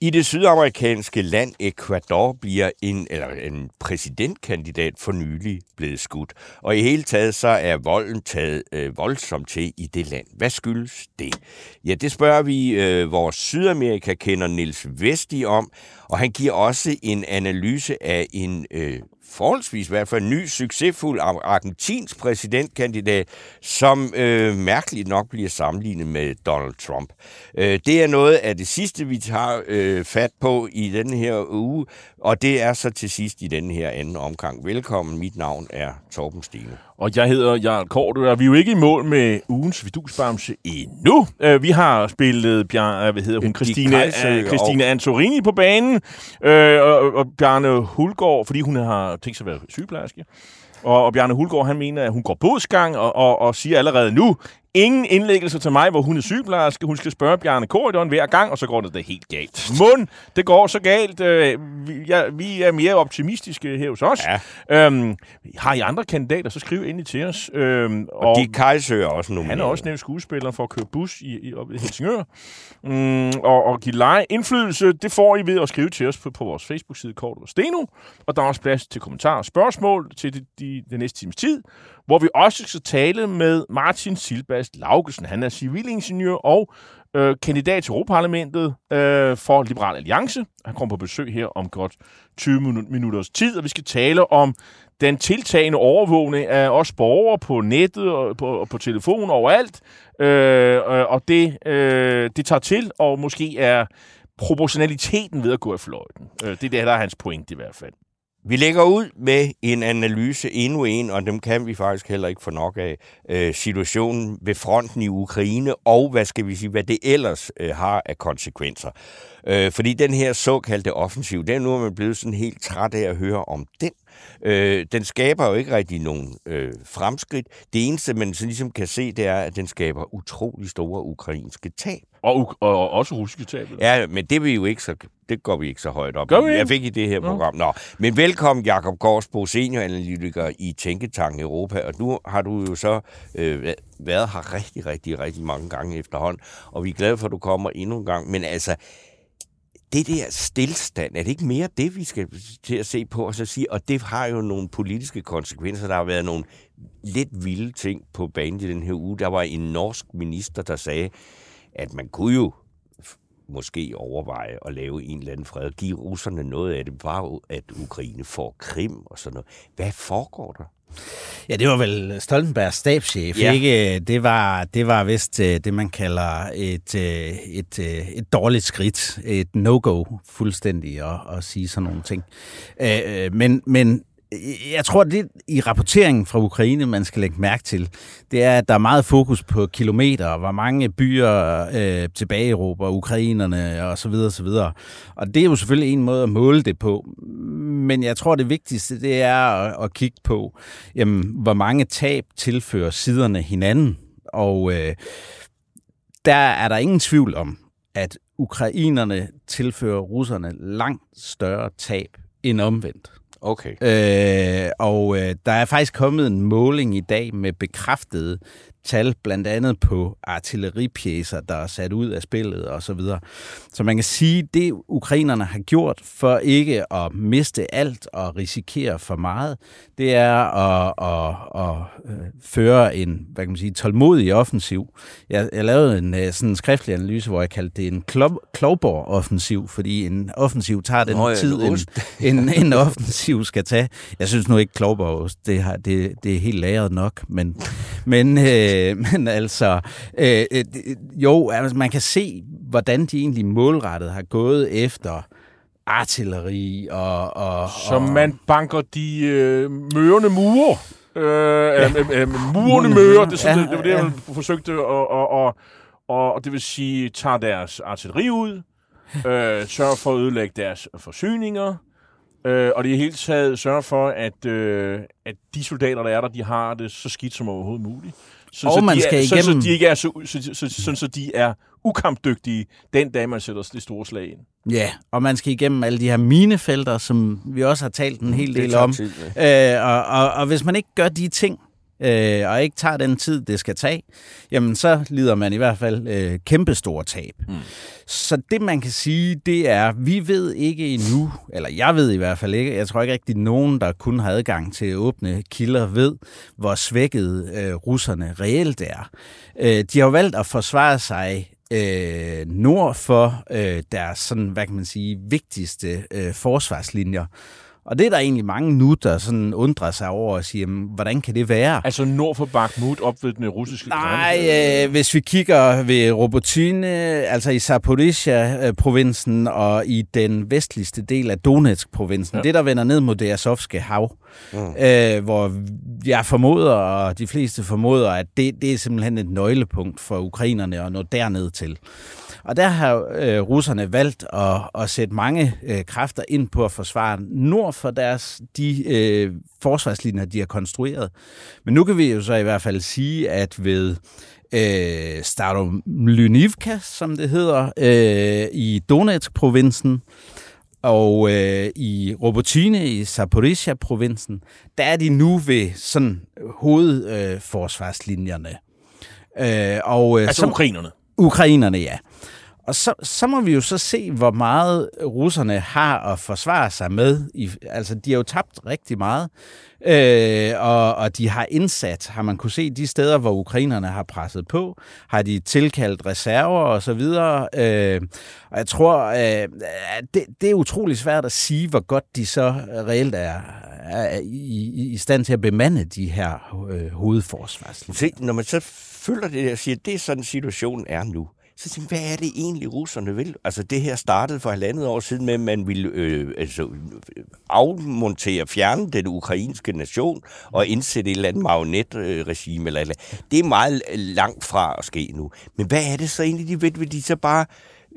I det sydamerikanske land Ecuador bliver en, eller en præsidentkandidat for nylig blevet skudt. Og i hele taget så er volden taget øh, voldsomt til i det land. Hvad skyldes det? Ja, det spørger vi øh, vores Sydamerika-kender Nils Vesti om, og han giver også en analyse af en øh, forholdsvis i hvert fald ny, succesfuld argentinsk præsidentkandidat, som øh, mærkeligt nok bliver sammenlignet med Donald Trump. Øh, det er noget af det sidste, vi tager øh, fat på i denne her uge, og det er så til sidst i denne her anden omgang. Velkommen, mit navn er Torben Stine. Og jeg hedder Jarl Kort, og vi er jo ikke i mål med ugens vidusbamse endnu. Uh, vi har spillet Bjarne, hvad hedder hun, Christine, uh, Christine og... Antorini på banen, uh, og, og Bjarne Hulgaard, fordi hun har tænkt sig at være sygeplejerske. Og, og Bjarne Hulgaard, han mener, at hun går bodsgang og, og, og siger allerede nu, ingen indlæggelser til mig, hvor hun er sygeplejerske. Hun skal spørge Bjarne Korydon hver gang, og så går det da helt galt. Mund, det går så galt. Øh, vi, ja, vi er mere optimistiske her hos os. Ja. Øhm, har I andre kandidater, så skriv ind til os. Øhm, og, og Dick Kajsø er også nomineret. Han er også nævnt skuespiller for at køre bus i, i, i Helsingør. Mm, og, og give lege indflydelse, det får I ved at skrive til os på, på vores Facebook-side Kort og Steno. Og der er også plads til kommentarer og spørgsmål til de, de, de næste times tid hvor vi også skal tale med Martin Silbast Laugesen. Han er civilingeniør og øh, kandidat til Europaparlamentet øh, for Liberal Alliance. Han kommer på besøg her om godt 20 minutters tid, og vi skal tale om den tiltagende overvågning af os borgere på nettet og på, og på telefon overalt. Øh, øh, og det, øh, det tager til, og måske er proportionaliteten ved at gå i fløjten. Øh, det er det, der er hans point i hvert fald. Vi lægger ud med en analyse, endnu en, og dem kan vi faktisk heller ikke få nok af, øh, situationen ved fronten i Ukraine, og hvad skal vi sige, hvad det ellers øh, har af konsekvenser. Øh, fordi den her såkaldte offensiv, den nu er man blevet sådan helt træt af at høre om den. Øh, den skaber jo ikke rigtig nogen øh, fremskridt. Det eneste, man så ligesom kan se, det er, at den skaber utrolig store ukrainske tab. Og, og, og også russiske. Ja, men det, vil jo ikke så, det går vi ikke så højt op. Gør vi Jeg fik i det her program. Nå. Men velkommen, Jakob Gårdsbo, senioranalytiker i Tænketanken Europa. Og nu har du jo så øh, været her rigtig, rigtig, rigtig mange gange efterhånden. Og vi er glade for, at du kommer endnu en gang. Men altså, det der stillstand, er det ikke mere det, vi skal til at se på og så sige, og det har jo nogle politiske konsekvenser. Der har været nogle lidt vilde ting på banen i den her uge. Der var en norsk minister, der sagde, at man kunne jo måske overveje at lave en eller anden fred, give russerne noget af det, bare at Ukraine får Krim og sådan noget. Hvad foregår der? Ja, det var vel Stoltenbergs stabschef, ja. ikke? Det var, det var vist øh, det, man kalder et, øh, et, et, øh, et dårligt skridt, et no-go fuldstændig at, at sige sådan nogle ting. Men, men Øh, jeg tror, at det i rapporteringen fra Ukraine, man skal lægge mærke til, det er, at der er meget fokus på kilometer, hvor mange byer øh, tilbage Europa, ukrainerne og så videre, og så videre. Og det er jo selvfølgelig en måde at måle det på. Men jeg tror, det vigtigste, det er at, at kigge på, jamen, hvor mange tab tilfører siderne hinanden. Og øh, der er der ingen tvivl om, at ukrainerne tilfører russerne langt større tab end omvendt. Okay. Øh, og øh, der er faktisk kommet en måling i dag med bekræftede tal, blandt andet på artilleripjæser, der er sat ud af spillet og så videre. Så man kan sige, det ukrainerne har gjort for ikke at miste alt og risikere for meget, det er at, at, at, at øh, føre en hvad kan man sige, tålmodig offensiv. Jeg, jeg lavede en øh, sådan en skriftlig analyse, hvor jeg kaldte det en Klovborg-offensiv, fordi en offensiv tager den Nå, ja, tid, en, en, en offensiv skal tage. Jeg synes nu ikke, Klovborg det, har, det, det er helt lagret nok, men, men øh, Øh, men altså, øh, øh, jo, altså, man kan se, hvordan de egentlig målrettet har gået efter artilleri og... og Så og, man banker de øh, mørende mure. Øh, ja. øh, øh, murene mører, det, ja, det, det var det, ja. man forsøgte, og, og, og, og det vil sige, tager deres artilleri ud, øh, sørger for at ødelægge deres forsyninger, øh, og det er helt taget sørger for, at, øh, at de soldater, der er der, de har det så skidt som overhovedet muligt. Så, Og så man de skal er, så, igennem- så, de ikke er så, så, så, så, så, så de er ukampdygtige den dag, man sætter det store slag ind. Ja, og man skal igennem alle de her minefelter, som vi også har talt en hel Det del om. tid. Øh, og, og, og hvis man ikke gør de ting, øh, og ikke tager den tid, det skal tage, jamen så lider man i hvert fald øh, kæmpestore tab. Mm. Så det man kan sige, det er, vi ved ikke endnu, eller jeg ved i hvert fald ikke, jeg tror ikke rigtig nogen, der kun har adgang til åbne kilder, ved, hvor svækket øh, russerne reelt er. Øh, de har jo valgt at forsvare sig øh, nord for øh, deres sådan, hvad kan man sige, vigtigste øh, forsvarslinjer. Og det er der egentlig mange nu, der sådan undrer sig over og siger, jamen, hvordan kan det være? Altså nord for Bakhmut, op ved den russiske Nej, grænse. øh, hvis vi kigger ved Robotine, altså i Zaporizhia-provinsen og i den vestligste del af Donetsk-provinsen, Ja. ja. det der vender ned mod det Azovske hav, mm. øh, hvor jeg formoder, og de fleste formoder, at det, det er simpelthen et nøglepunkt for ukrainerne at nå derned til. Og der har øh, russerne valgt at, at sætte mange øh, kræfter ind på at forsvare nord for deres de øh, forsvarslinjer, de har konstrueret. Men nu kan vi jo så i hvert fald sige, at ved øh, Staromlynivka, som det hedder, øh, i Donetsk-provinsen, og øh, i Robotine i Zaporizhia-provinsen, der er de nu ved sådan hovedforsvarslinjerne. Øh, forsvarslinjerne. øh, og, øh, Altså så- ukrainerne. Ukrainerne, ja. Og så, så må vi jo så se, hvor meget russerne har at forsvare sig med. I, altså, de har jo tabt rigtig meget, øh, og, og de har indsat, har man kunne se, de steder, hvor ukrainerne har presset på, har de tilkaldt reserver og så videre. Øh, og jeg tror, øh, at det, det er utrolig svært at sige, hvor godt de så reelt er, er i, i- i stand til at bemande de her øh, hovedforsvarslinjer. Se, når man så følger det og siger, at det er sådan situationen er nu, så tænker jeg, hvad er det egentlig, russerne vil? Altså, det her startede for halvandet år siden med, at man ville øh, altså, afmontere, fjerne den ukrainske nation og indsætte et eller andet marionetregime. Eller, eller. Det er meget langt fra at ske nu. Men hvad er det så egentlig, de vil? Vil de så bare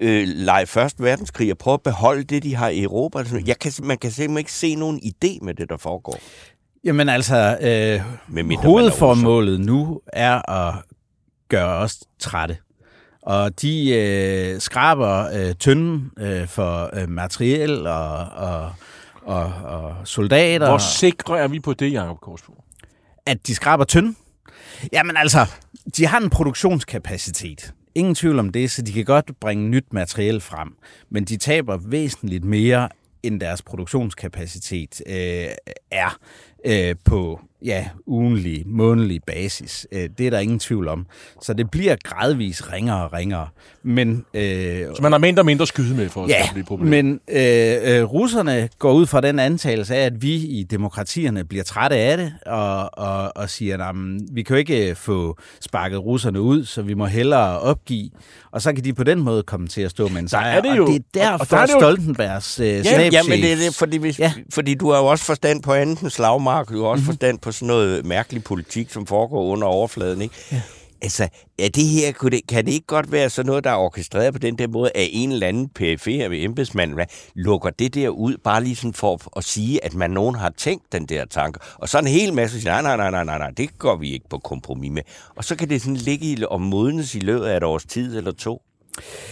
øh, lege første verdenskrig og prøve at beholde det, de har i Europa? Jeg kan, man kan simpelthen ikke se nogen idé med det, der foregår. Jamen altså, øh, Med mindre hovedformålet nu er at gøre os trætte. Og de øh, skraber øh, tynden øh, for øh, materiel og, og, og, og soldater. Hvor sikre er vi på det, Jacob Korsbo? At de skraber tynden? Jamen altså, de har en produktionskapacitet. Ingen tvivl om det, så de kan godt bringe nyt materiel frem. Men de taber væsentligt mere, end deres produktionskapacitet øh, er øh, på ja, ugenlig, månedlig basis. Øh, det er der ingen tvivl om. Så det bliver gradvist ringere og ringere. Men øh, Så man har mindre og mindre skyde med for at Ja, det problem. men øh, øh, russerne går ud fra den antagelse af, at vi i demokratierne bliver trætte af det, og, og, og siger, at vi kan jo ikke få sparket russerne ud, så vi må hellere opgive. Og så kan de på den måde komme til at stå med en sejr. er det jo- og det er og- og derfor, der er det jo- Stoltenbergs øh, Ja, ja, men det er det, fordi, hvis, ja. Fordi du har jo også forstand på anden slagmark, du har Mhm. også mm-hmm. forstand på sådan noget mærkelig politik, som foregår under overfladen, ikke? Ja. Altså, er det her, kunne det, kan det ikke godt være sådan noget, der er orkestreret på den der måde, at en eller anden PF'er ved embedsmanden hvad, lukker det der ud, bare lige sådan for at sige, at man nogen har tænkt den der tanke, og så en hel masse siger, nej, nej, nej, nej, nej, nej, det går vi ikke på kompromis med. Og så kan det sådan ligge i, og modnes i løbet af et års tid eller to.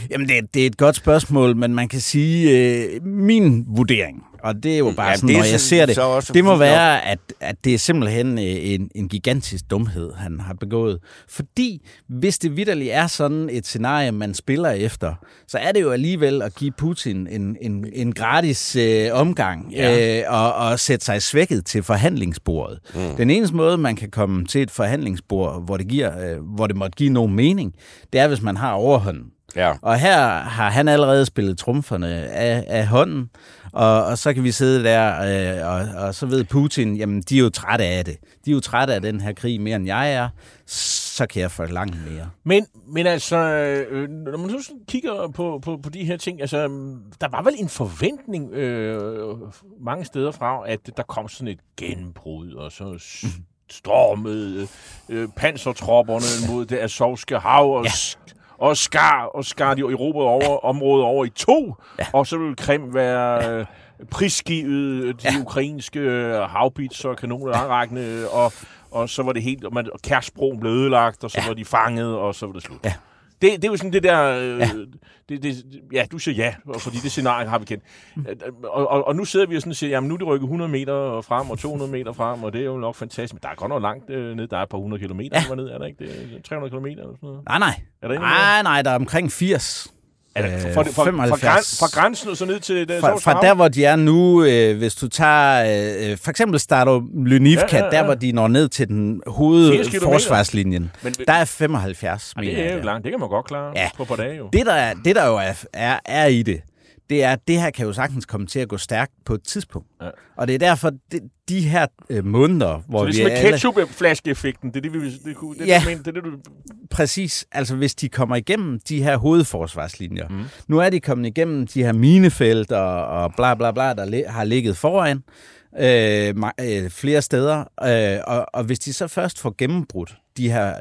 Jamen, det, det er et godt spørgsmål, men man kan sige, øh, min vurdering, og det er jo bare Ja, sådan, det når jeg ser det, så også det må være, at, at det er simpelthen øh, en, en gigantisk dumhed, han har begået. Fordi hvis det vidderligt er sådan et scenarie, man spiller efter, så er det jo alligevel at give Putin en, en, en gratis øh, omgang ja. øh, og, og sætte sig svækket til forhandlingsbordet. Mm. Den eneste måde, man kan komme til et forhandlingsbord, hvor det, giver, øh, hvor det måtte give nogen mening, det er, hvis man har overhånden. Ja. Og her har han allerede spillet trumferne af, af hånden, og, og så kan vi sidde der, øh, og, og så ved Putin, jamen de er jo trætte af det. De er jo trætte af den her krig mere end jeg er, så kan jeg forlange mere. Men, men altså, øh, når man så sådan kigger på, på, på de her ting, altså, der var vel en forventning øh, mange steder fra, at der kom sådan et gennembrud, og så s- stormede øh, pansertropperne mod det azovske hav, og, ja. Og skar, og skar de Europa over, området over i to, ja. og så ville Krim være øh, prisgivet de ja. ukrainske øh, havbits og kanoner rækkende, og, og så var det helt, og, man, og Kærsbroen blev ødelagt, og så ja. var de fanget, og så var det slut. Ja. Det, det er jo sådan det der... Øh, ja. Det, det, ja, du siger ja, fordi det scenarie har vi kendt. Og, og, og nu sidder vi og sådan og siger, jamen nu er de rykket 100 meter frem og 200 meter frem, og det er jo nok fantastisk. Men der er godt nok langt øh, ned. Der er et par 100 kilometer ja. ned, er der ikke? Det er 300 kilometer eller sådan noget. Nej, nej. Er der nej, nej, der er omkring 80. Det fra, fra, fra, fra, græn, fra grænsen og så ned til det fra, fra der, hvor de er nu, øh, hvis du tager øh, for eksempel Staro Lynivka, ja, ja, ja. der hvor de når ned til den hovedforsvarslinjen, Men, der er 75 meter. Det er jo langt, det kan man godt klare ja. på et par dage jo. Det der, er, det der jo er, er, er i det, det er, at det her kan jo sagtens komme til at gå stærkt på et tidspunkt. Ja. Og det er derfor, det, de her øh, måneder, hvor vi Så det er vi ketchup-flaske-effekten, det er det, vi, det, det, ja, det, det, det, du... præcis. Altså, hvis de kommer igennem de her hovedforsvarslinjer. Mm. Nu er de kommet igennem de her minefelt og, og bla bla bla, der li- har ligget foran øh, øh, flere steder. Øh, og, og hvis de så først får gennembrudt de her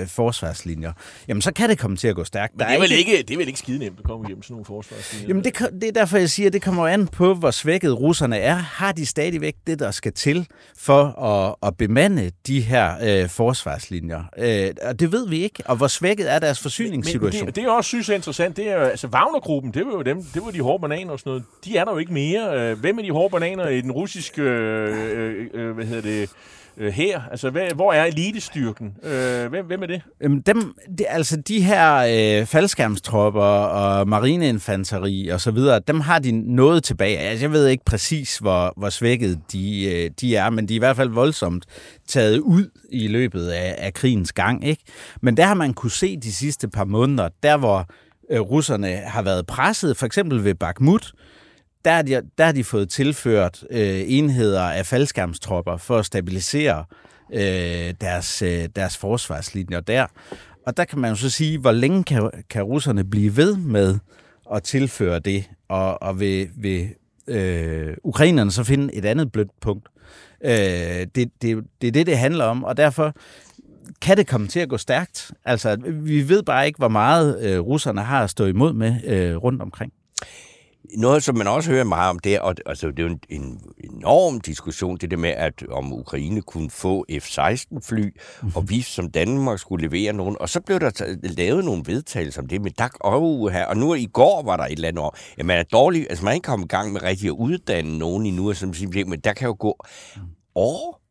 øh, forsvarslinjer, jamen så kan det komme til at gå stærkt. Men det er, vel ikke, det er vel ikke skide nemt at komme igennem sådan nogle forsvarslinjer? Jamen det, det er derfor, jeg siger, at det kommer an på, hvor svækket russerne er. Har de stadigvæk det, der skal til for at, at bemande de her øh, forsvarslinjer? Øh, og det ved vi ikke. Og hvor svækket er deres forsyningssituation? Men, men det, det, jeg også synes er interessant, det er jo, altså Wagner-gruppen, det var jo dem, det var de hårde bananer og sådan noget. De er der jo ikke mere. Øh, hvem er de hårde bananer i den russiske, øh, øh, hvad hedder det, øh, her? Altså, hvad, hvor er elitestyrken? Øh, hvem, hvem er det? Jamen, dem, det, altså, de her øh, faldskærmstropper og marineinfanteri og så videre, dem har de noget tilbage. Altså, jeg ved ikke præcis, hvor, hvor svækket de, øh, de er, men de er i hvert fald voldsomt taget ud i løbet af, af krigens gang. Ikke? Men der har man kunne se de sidste par måneder, der hvor øh, russerne har været presset, for eksempel ved Bakhmut, der har de, der har de fået tilført øh, enheder af faldskærmstropper for at stabilisere øh, deres, øh, deres forsvarslinjer der. Og der kan man jo så sige, hvor længe kan, kan russerne blive ved med at tilføre det, og, og vil, vil øh, ukrainerne så finde et andet blødt punkt. Øh, det, det, det er det, det handler om, og derfor kan det komme til at gå stærkt. Altså, vi ved bare ikke, hvor meget øh, russerne har at stå imod med øh, rundt omkring. Noget, som man også hører meget om, det er, og, altså, det er jo en, en enorm diskussion, det der med, at om Ukraine kunne få F-16-fly, mm-hmm. og vi som Danmark skulle levere nogen. Og så blev der lavet nogle vedtagelser om det med DAC og her. Og nu i går var der et eller andet år. Ja, man er dårlig, altså man er ikke kommet i gang med rigtig at uddanne nogen endnu, som siger, men der kan jo gå år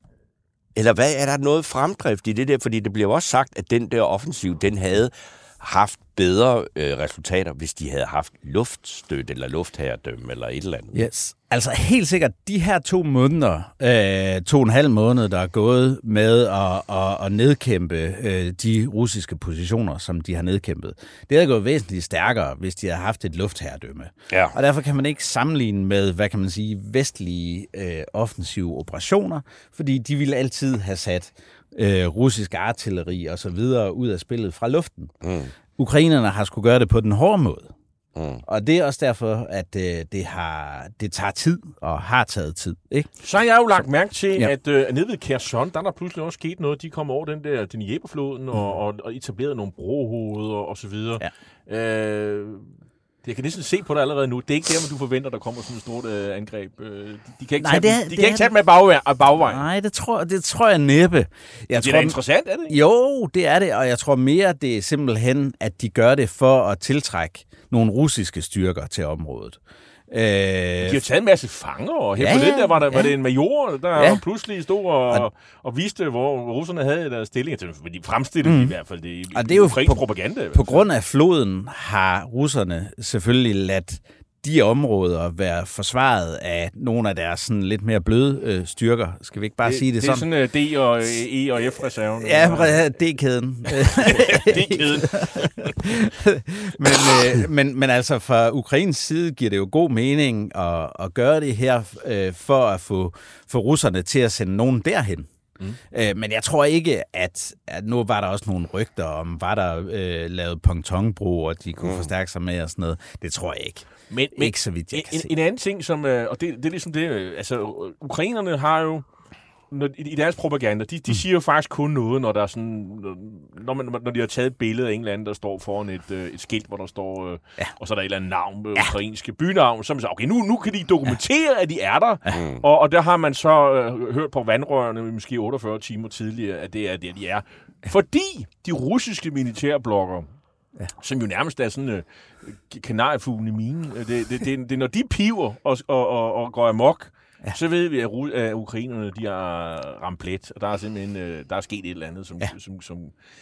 eller hvad, er der noget fremdrift i det der? Fordi det bliver også sagt, at den der offensiv, den havde haft bedre øh, resultater, hvis de havde haft luftstøtte eller luftherredømme eller et eller andet. Yes. Altså helt sikkert, de her to måneder, øh, to og en halv måned, der er gået med at, at, at nedkæmpe øh, de russiske positioner, som de har nedkæmpet, det havde gået væsentligt stærkere, hvis de havde haft et luftherredømme. Ja. Og derfor kan man ikke sammenligne med, hvad kan man sige, vestlige øh, offensive operationer, fordi de ville altid have sat øh, russisk artilleri og så videre ud af spillet fra luften. Mm. Ukrainerne har skulle gøre det på den hårde måde. Mm. Og det er også derfor, at øh, det, har, det tager tid, og har taget tid. Ikke? Så har jeg jo lagt mærke til, ja. at øh, nede ved Kherson, der er der pludselig også sket noget. De kom over den der Dnieperfloden mm. og, og, og etablerede nogle brohoveder og så videre. Ja. Øh, jeg kan næsten se på dig allerede nu. Det er ikke der, du forventer, der kommer sådan et stort øh, angreb. Øh, de, de kan ikke Nej, tage, det er, de det kan ikke tage det. med bagvejen. bagvejen. Nej, det tror, det tror jeg næppe. Jeg det er tror, interessant, er det ikke? Jo, det er det, og jeg tror mere, det er simpelthen, at de gør det for at tiltrække nogle russiske styrker til området. Øh, de har taget en masse fanger, og her ja, på der var, der, ja. var det en major, der ja. pludselig stod og, og, og viste, hvor russerne havde deres stilling. De fremstillede mm. i hvert fald det, og det er jo på, propaganda. På grund af floden har russerne selvfølgelig ladt de områder være forsvaret af nogle af deres sådan lidt mere bløde øh, styrker. Skal vi ikke bare det, sige det, det sådan? Det er sådan D og E og F-reserven. Ja, D-kæden. D-kæden. men, øh, men, men altså fra Ukrains side giver det jo god mening at, at gøre det her øh, for at få, få russerne til at sende nogen derhen. Mm. Øh, men jeg tror ikke, at, at nu var der også nogle rygter om, var der øh, lavet pontonbro, og de kunne mm. forstærke sig med og sådan noget. Det tror jeg ikke. Men, men ikke så vidt jeg en, en anden ting, som, øh, og det, det er ligesom det, øh, altså ukrainerne har jo når, i, i deres propaganda, de, de siger jo faktisk kun noget, når der er sådan, når, man, når de har taget et billede af en eller anden, der står foran et, øh, et skilt, hvor der står, øh, ja. og så er der et eller andet navn, øh, ukrainske bynavn, så man siger, okay, nu, nu kan de dokumentere, ja. at de er der, ja. og, og der har man så øh, hørt på vandrørene, måske 48 timer tidligere, at det er der, de er. Fordi de russiske militærblokker, ja. som jo nærmest er sådan øh, kanariefuglen i minen, det, det, det, det, det, når de piver og, og, og, og går amok, ja. så ved vi, at, ru- at ukrainerne de har ramt plet, og der er simpelthen øh, der er sket et eller andet. Som, ja. som, som,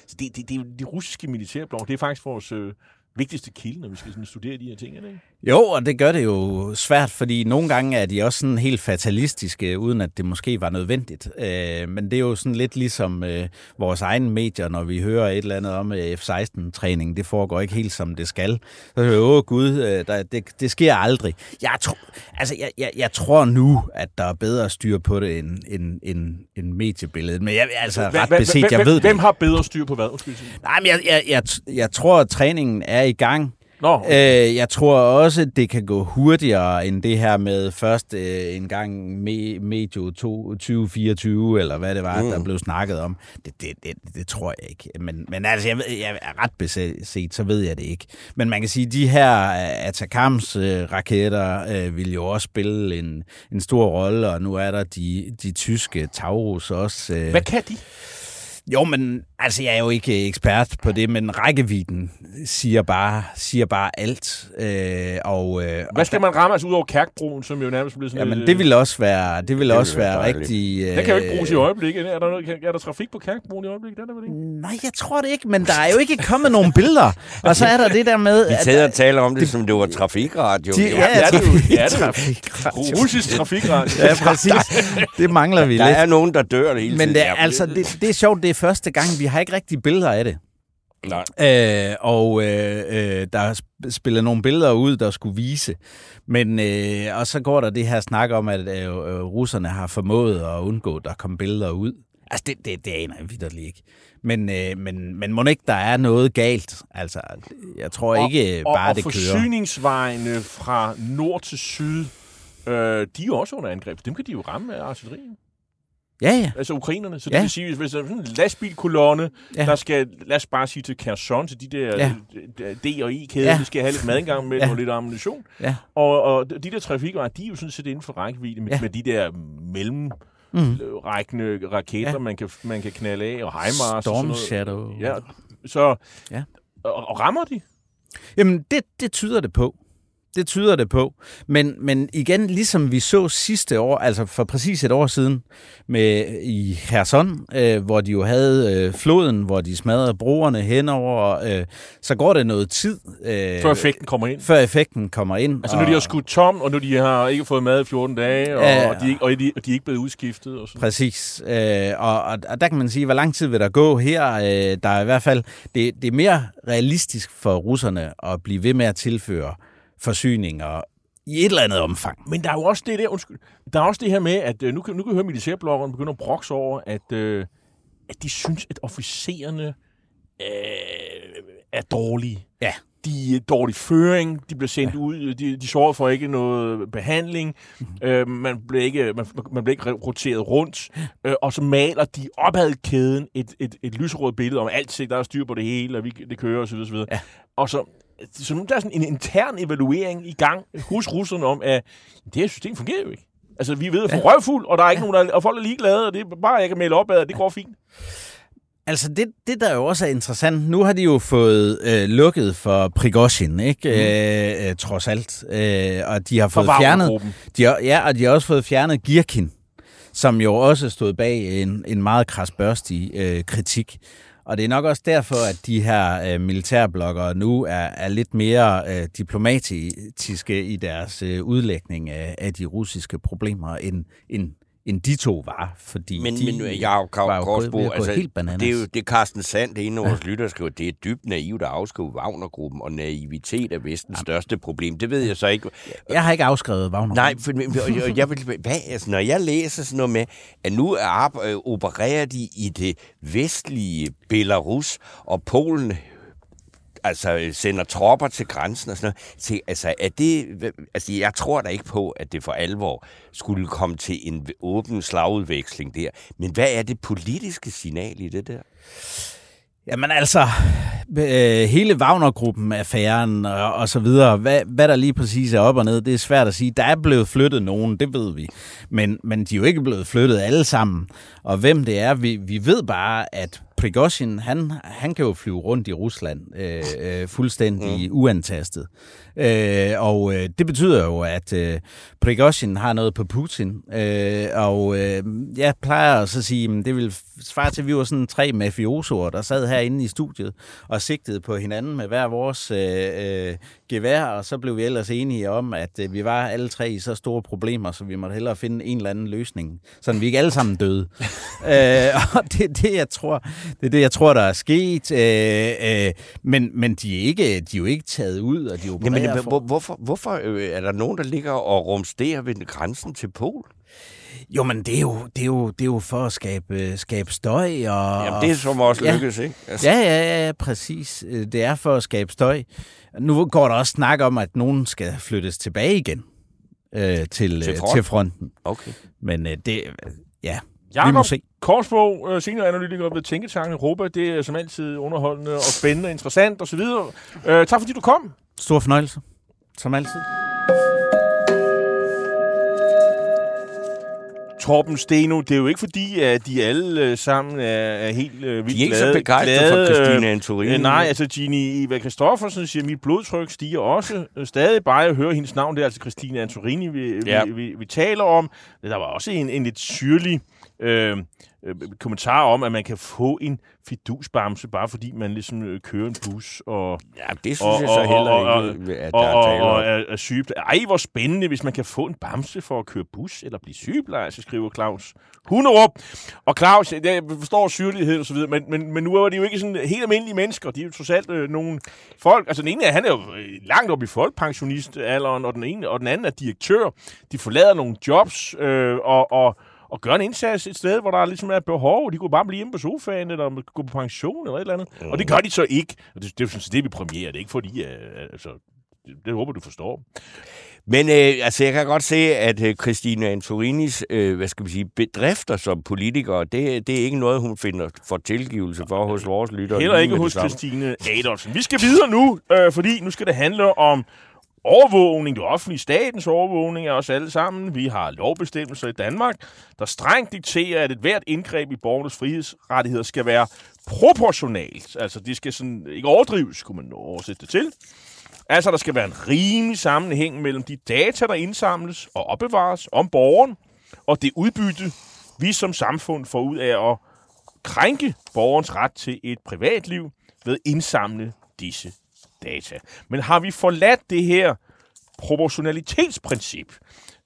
så det, det, det, de russiske militærblokke, det er faktisk vores øh, vigtigste kilde, når vi skal sådan studere de her ting, er det ikke? Jo, og det gør det jo svært, fordi nogle gange er de også sådan helt fatalistiske, uden at det måske var nødvendigt. Øh, men det er jo sådan lidt ligesom øh, vores egne medier, når vi hører et eller andet om øh, F-16-træning. Det foregår ikke helt som det skal. Så er åh gud, øh, der, det, det sker aldrig. Jeg, tro, altså, jeg, jeg, jeg tror nu, at der er bedre styr på det end, end, end, end mediebilledet. Men jeg altså ret beset, jeg ved det. Hvem har bedre styr på hvad? Nej, men jeg, jeg, jeg, jeg tror, at træningen er i gang. Nå. Øh, jeg tror også, det kan gå hurtigere end det her med først øh, en gang me, medio 2024, eller hvad det var, mm. der blev snakket om. Det, det, det, det tror jeg ikke. Men, men altså, jeg, jeg er ret beset, så ved jeg det ikke. Men man kan sige, at de her Atacams-raketter øh, øh, vil jo også spille en, en stor rolle, og nu er der de, de tyske Taurus også. Øh. Hvad kan de? Jo, men altså, jeg er jo ikke ekspert på det, men rækkevidden siger bare, siger bare alt. Øh, og, øh, Hvad skal man ramme altså ud over Kærkbroen, som jo nærmest bliver sådan Jamen, det vil også være, det vil det også være rigtig... Øh, det kan jo ikke bruges i øjeblikket. Er der, noget, er der trafik på Kærkbroen i øjeblikket? Der, der, ikke? Nej, jeg tror det ikke, men der er jo ikke kommet nogen billeder. Og så er der det der med... Vi tager og taler om det, det, som det var trafikradio. De, ja, ja, ja, det, ja, trafikradio. Russisk trafikradio. Ja, præcis. Det mangler vi der lidt. Der er nogen, der dør det hele Men det er, altså, det, det er sjovt, det er første gang, vi har ikke rigtig billeder af det. Nej. Øh, og øh, øh, der spiller nogle billeder ud, der skulle vise. Men, øh, og så går der det her snak om, at øh, øh, russerne har formået at undgå, at der kommer billeder ud. Altså, det, det, det aner jeg vidderligt ikke. Men, øh, men, men må ikke, der er noget galt? Altså, jeg tror og, ikke bare, og, og det kører. Og forsyningsvejene fra nord til syd, øh, de er jo også under angreb. Dem kan de jo ramme af artillerien. Ja, ja. Altså ukrainerne. Så det vil sige, hvis der er sådan en lastbilkolonne, ja. der skal, lad os bare sige til Kherson, til de der ja. D og E-kæder, ja. de skal have lidt mad engang med ja. og lidt ammunition. Ja. Og, og de der trafikveje, de er jo sådan set inden for rækkevidde med, ja. med de der mellem mm. rækkende raketter, ja. man, kan, man kan knalde af, og HIMARS Storm og sådan noget. Shadow. Ja, så, ja. Og, og rammer de? Jamen, det, det tyder det på det tyder det på. Men, men igen, ligesom vi så sidste år, altså for præcis et år siden, med i Kherson, øh, hvor de jo havde øh, floden, hvor de smadrede broerne henover, øh, så går det noget tid. Øh, før effekten kommer ind. Før effekten kommer ind. Altså og, nu de har skudt tom, og nu de har ikke fået mad i 14 dage, og, øh, og, de, og, de, og de er ikke blevet udskiftet. Og sådan. Præcis. Øh, og, og, og der kan man sige, hvor lang tid vil der gå her? Øh, der er i hvert fald, det, det er mere realistisk for russerne at blive ved med at tilføre forsyninger i et eller andet omfang. Men der er jo også det der, undskyld, der er også det her med, at øh, nu, kan, nu kan vi høre militærbloggerne begynde at brokse over, at, øh, at de synes, at officererne øh, er dårlige. Ja. De er dårlig føring, de bliver sendt ja. ud, de, de sover for ikke noget behandling, mm-hmm. øh, man, bliver ikke, man, man bliver ikke roteret rundt, øh, og så maler de opad kæden et, et, et lyserødt billede om alt, der er styr på det hele, og vi, det kører osv. osv. Ja. Og så så nu der er sådan en intern evaluering i gang hos russerne om, at det her system fungerer jo ikke. Altså, vi ved at få ja. røvfuld, og der er ikke ja. nogen, der, og folk er ligeglade, og det er bare, jeg kan melde op, at det går fint. Altså, det, det der jo også er interessant, nu har de jo fået øh, lukket for Prigozhin, ikke? Mm. Øh, øh, trods alt. Øh, og de har fået fjernet... De har, ja, og de har også fået fjernet Girkin, som jo også stod bag en, en meget krasbørstig øh, kritik. Og det er nok også derfor, at de her øh, militærbloggere nu er, er lidt mere øh, diplomatiske i deres øh, udlægning af, af de russiske problemer, end, end end de to var, fordi men, de men, jeg, var jo gået altså, helt bananas. Det er jo det Carsten Sand, det er en af vores lytter, skriver, det er dybt naivt at afskrive Wagnergruppen, og naivitet er vestens Jamen. største problem. Det ved jeg så ikke. Jeg har ikke afskrevet Wagner. Nej, for, jeg, jeg vil, hvad, altså, når jeg læser sådan noget med, at nu er, øh, opererer de i det vestlige Belarus, og Polen altså, øh, sender tropper til grænsen og sådan noget. Se, altså, er det, altså, jeg tror da ikke på, at det for alvor skulle komme til en åben slagudveksling der. Men hvad er det politiske signal i det der? Jamen altså, øh, hele Wagner-gruppen, affæren og, og så videre, hvad, hvad der lige præcis er op og ned, det er svært at sige. Der er blevet flyttet nogen, det ved vi. Men, men de er jo ikke blevet flyttet alle sammen. Og hvem det er, vi, vi ved bare, at Prigozhin, han, han kan jo flyve rundt i Rusland øh, øh, fuldstændig mm. uantastet. Øh, og øh, det betyder jo, at øh, Prigozhin har noget på Putin. Øh, og øh, jeg plejer så at sige, at det vil svare til, at vi var sådan tre mafiosoer, der sad herinde i studiet og sigtede på hinanden med hver vores øh, øh, gevær, og så blev vi ellers enige om, at øh, vi var alle tre i så store problemer, så vi måtte hellere finde en eller anden løsning, så vi ikke alle sammen døde. øh, og det er det, jeg tror, det er det, jeg tror, der er sket. Øh, øh, men, men de er, ikke, de er jo ikke taget ud, og de opererer Jamen, for... hvorfor, hvorfor øh, er der nogen, der ligger og rumsterer ved grænsen til Pol? Jo, men det er jo, det er jo, det er jo for at skabe, skabe støj. Og, Jamen, det er som også ja. lykkes, ikke? Altså. Ja, ja, ja, præcis. Det er for at skabe støj. Nu går der også snak om, at nogen skal flyttes tilbage igen øh, til, til, front. til fronten. Okay. Men øh, det, ja, Jakob vi må se. Korsbo, senioranalytiker ved Tænketanken Europa. Det er som altid underholdende og spændende, interessant osv. Uh, tak fordi du kom. Stor fornøjelse, som altid. Torben Steno, det er jo ikke fordi, at de alle sammen er, er helt uh, vildt De er ikke glade, så begejstrede for Christine Antorini. Uh, nej, altså Ginny Eva Kristoffersen siger, at mit blodtryk stiger også. Uh, stadig bare at høre hendes navn, det er altså Christine Antorini, vi, Ja. vi, vi, vi taler om. Der var også en, en lidt syrlig øh, øh, kommentar om, at man kan få en fidusbamse, bare fordi man ligesom øh, kører en bus og, Ja, det synes og, jeg så og, heller og, ikke, at og, der er og, tale og om. er, er sygeplejer. Ej, hvor spændende, hvis man kan få en bamse for at køre bus eller blive sygeplejerske, skriver Claus Hunderup. Og Claus, jeg forstår syrlighed og så videre, men, men, men nu er de jo ikke sådan helt almindelige mennesker. De er jo trods alt øh, nogle folk. Altså den ene, er- han er jo øh, langt op i folkepensionistalderen, og den ene og den anden er direktør. De forlader nogle jobs øh, og, og og gøre en indsats et sted, hvor der ligesom er behov. De kunne bare blive hjemme på sofaen, eller gå på pension, eller et eller andet. Mm. Og det gør de så ikke. Og det, det er jo sådan set det, vi premierer. Det er ikke fordi, øh, altså, det, det håber du forstår. Men øh, altså, jeg kan godt se, at øh, Christine Antorinis øh, hvad skal vi sige, bedrifter som politiker, det, det er ikke noget, hun finder for tilgivelse for hos vores lyttere. Heller ikke hos. Christine Adolfsen. Vi skal videre nu, øh, fordi nu skal det handle om overvågning, det offentlige statens overvågning af os alle sammen. Vi har lovbestemmelser i Danmark, der strengt dikterer, at et hvert indgreb i borgernes frihedsrettigheder skal være proportionalt. Altså, det skal sådan ikke overdrives, kunne man oversætte det til. Altså, der skal være en rimelig sammenhæng mellem de data, der indsamles og opbevares om borgeren, og det udbytte, vi som samfund får ud af at krænke borgerens ret til et privatliv ved at indsamle disse data. Men har vi forladt det her proportionalitetsprincip?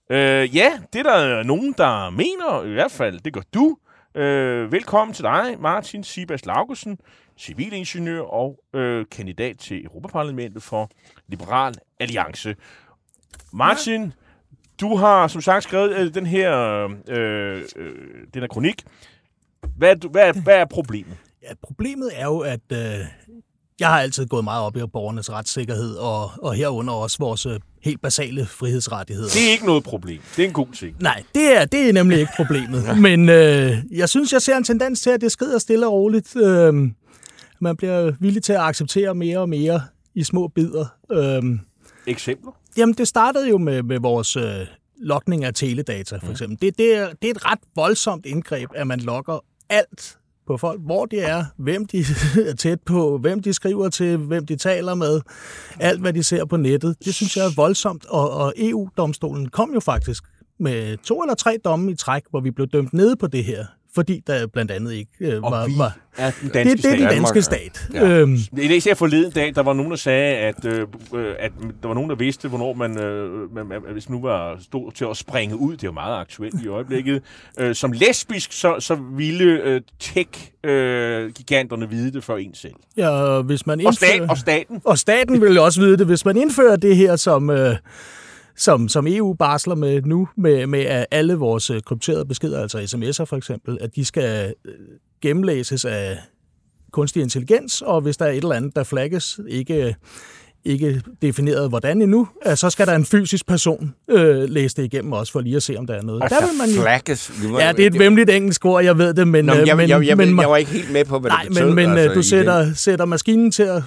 Øh, ja, det er der nogen, der mener, i hvert fald, det gør du. Øh, velkommen til dig, Martin Sibas Laugesen, civilingeniør og øh, kandidat til Europaparlamentet for Liberal Alliance. Martin, ja. du har som sagt skrevet øh, den her, øh, øh, den her kronik. Hvad er, hvad, er, hvad er problemet? Ja, problemet er jo, at øh, jeg har altid gået meget op i borgernes retssikkerhed, og, og herunder også vores øh, helt basale frihedsrettigheder. Det er ikke noget problem. Det er en god ting. Nej, det er, det er nemlig ikke problemet. Men øh, jeg synes, jeg ser en tendens til, at det skrider stille og roligt. Øh, man bliver villig til at acceptere mere og mere i små bidder. Øh, Eksempler? Jamen, det startede jo med, med vores øh, lokning af teledata, for eksempel. Det, det, er, det er et ret voldsomt indgreb, at man logger alt på folk, hvor de er, hvem de er tæt på, hvem de skriver til, hvem de taler med, alt hvad de ser på nettet. Det synes jeg er voldsomt, og, og EU-domstolen kom jo faktisk med to eller tre domme i træk, hvor vi blev dømt nede på det her, fordi der blandt andet ikke øh, var... vi var er den det, danske det er den danske stat. Ja. Øhm, Jeg læste her forleden dag, der var nogen, der sagde, at, øh, øh, at der var nogen, der vidste, hvornår man, øh, man, man hvis nu var stod til at springe ud, det er jo meget aktuelt i øjeblikket, øh, som lesbisk, så, så ville øh, tech-giganterne vide det for en selv. ja, hvis man Og, stat, indfører- og staten. Og staten vil jo også vide det, hvis man indfører det her, som, øh, som, som EU barsler med nu, med, med at alle vores øh, krypterede beskeder, altså sms'er for eksempel, at de skal øh, gennemlæses af kunstig intelligens, og hvis der er et eller andet, der flagges, ikke ikke defineret hvordan endnu, øh, så skal der en fysisk person øh, læse det igennem også, for lige at se, om der er noget. Altså, der vil man jo, må- ja, det er et vemmeligt engelsk ord, jeg ved det, men... Nå, men øh, jeg, men, jeg, jeg, men, jeg var ikke helt med på, hvad Nej, det betød. men, men altså, du sætter, sætter maskinen til at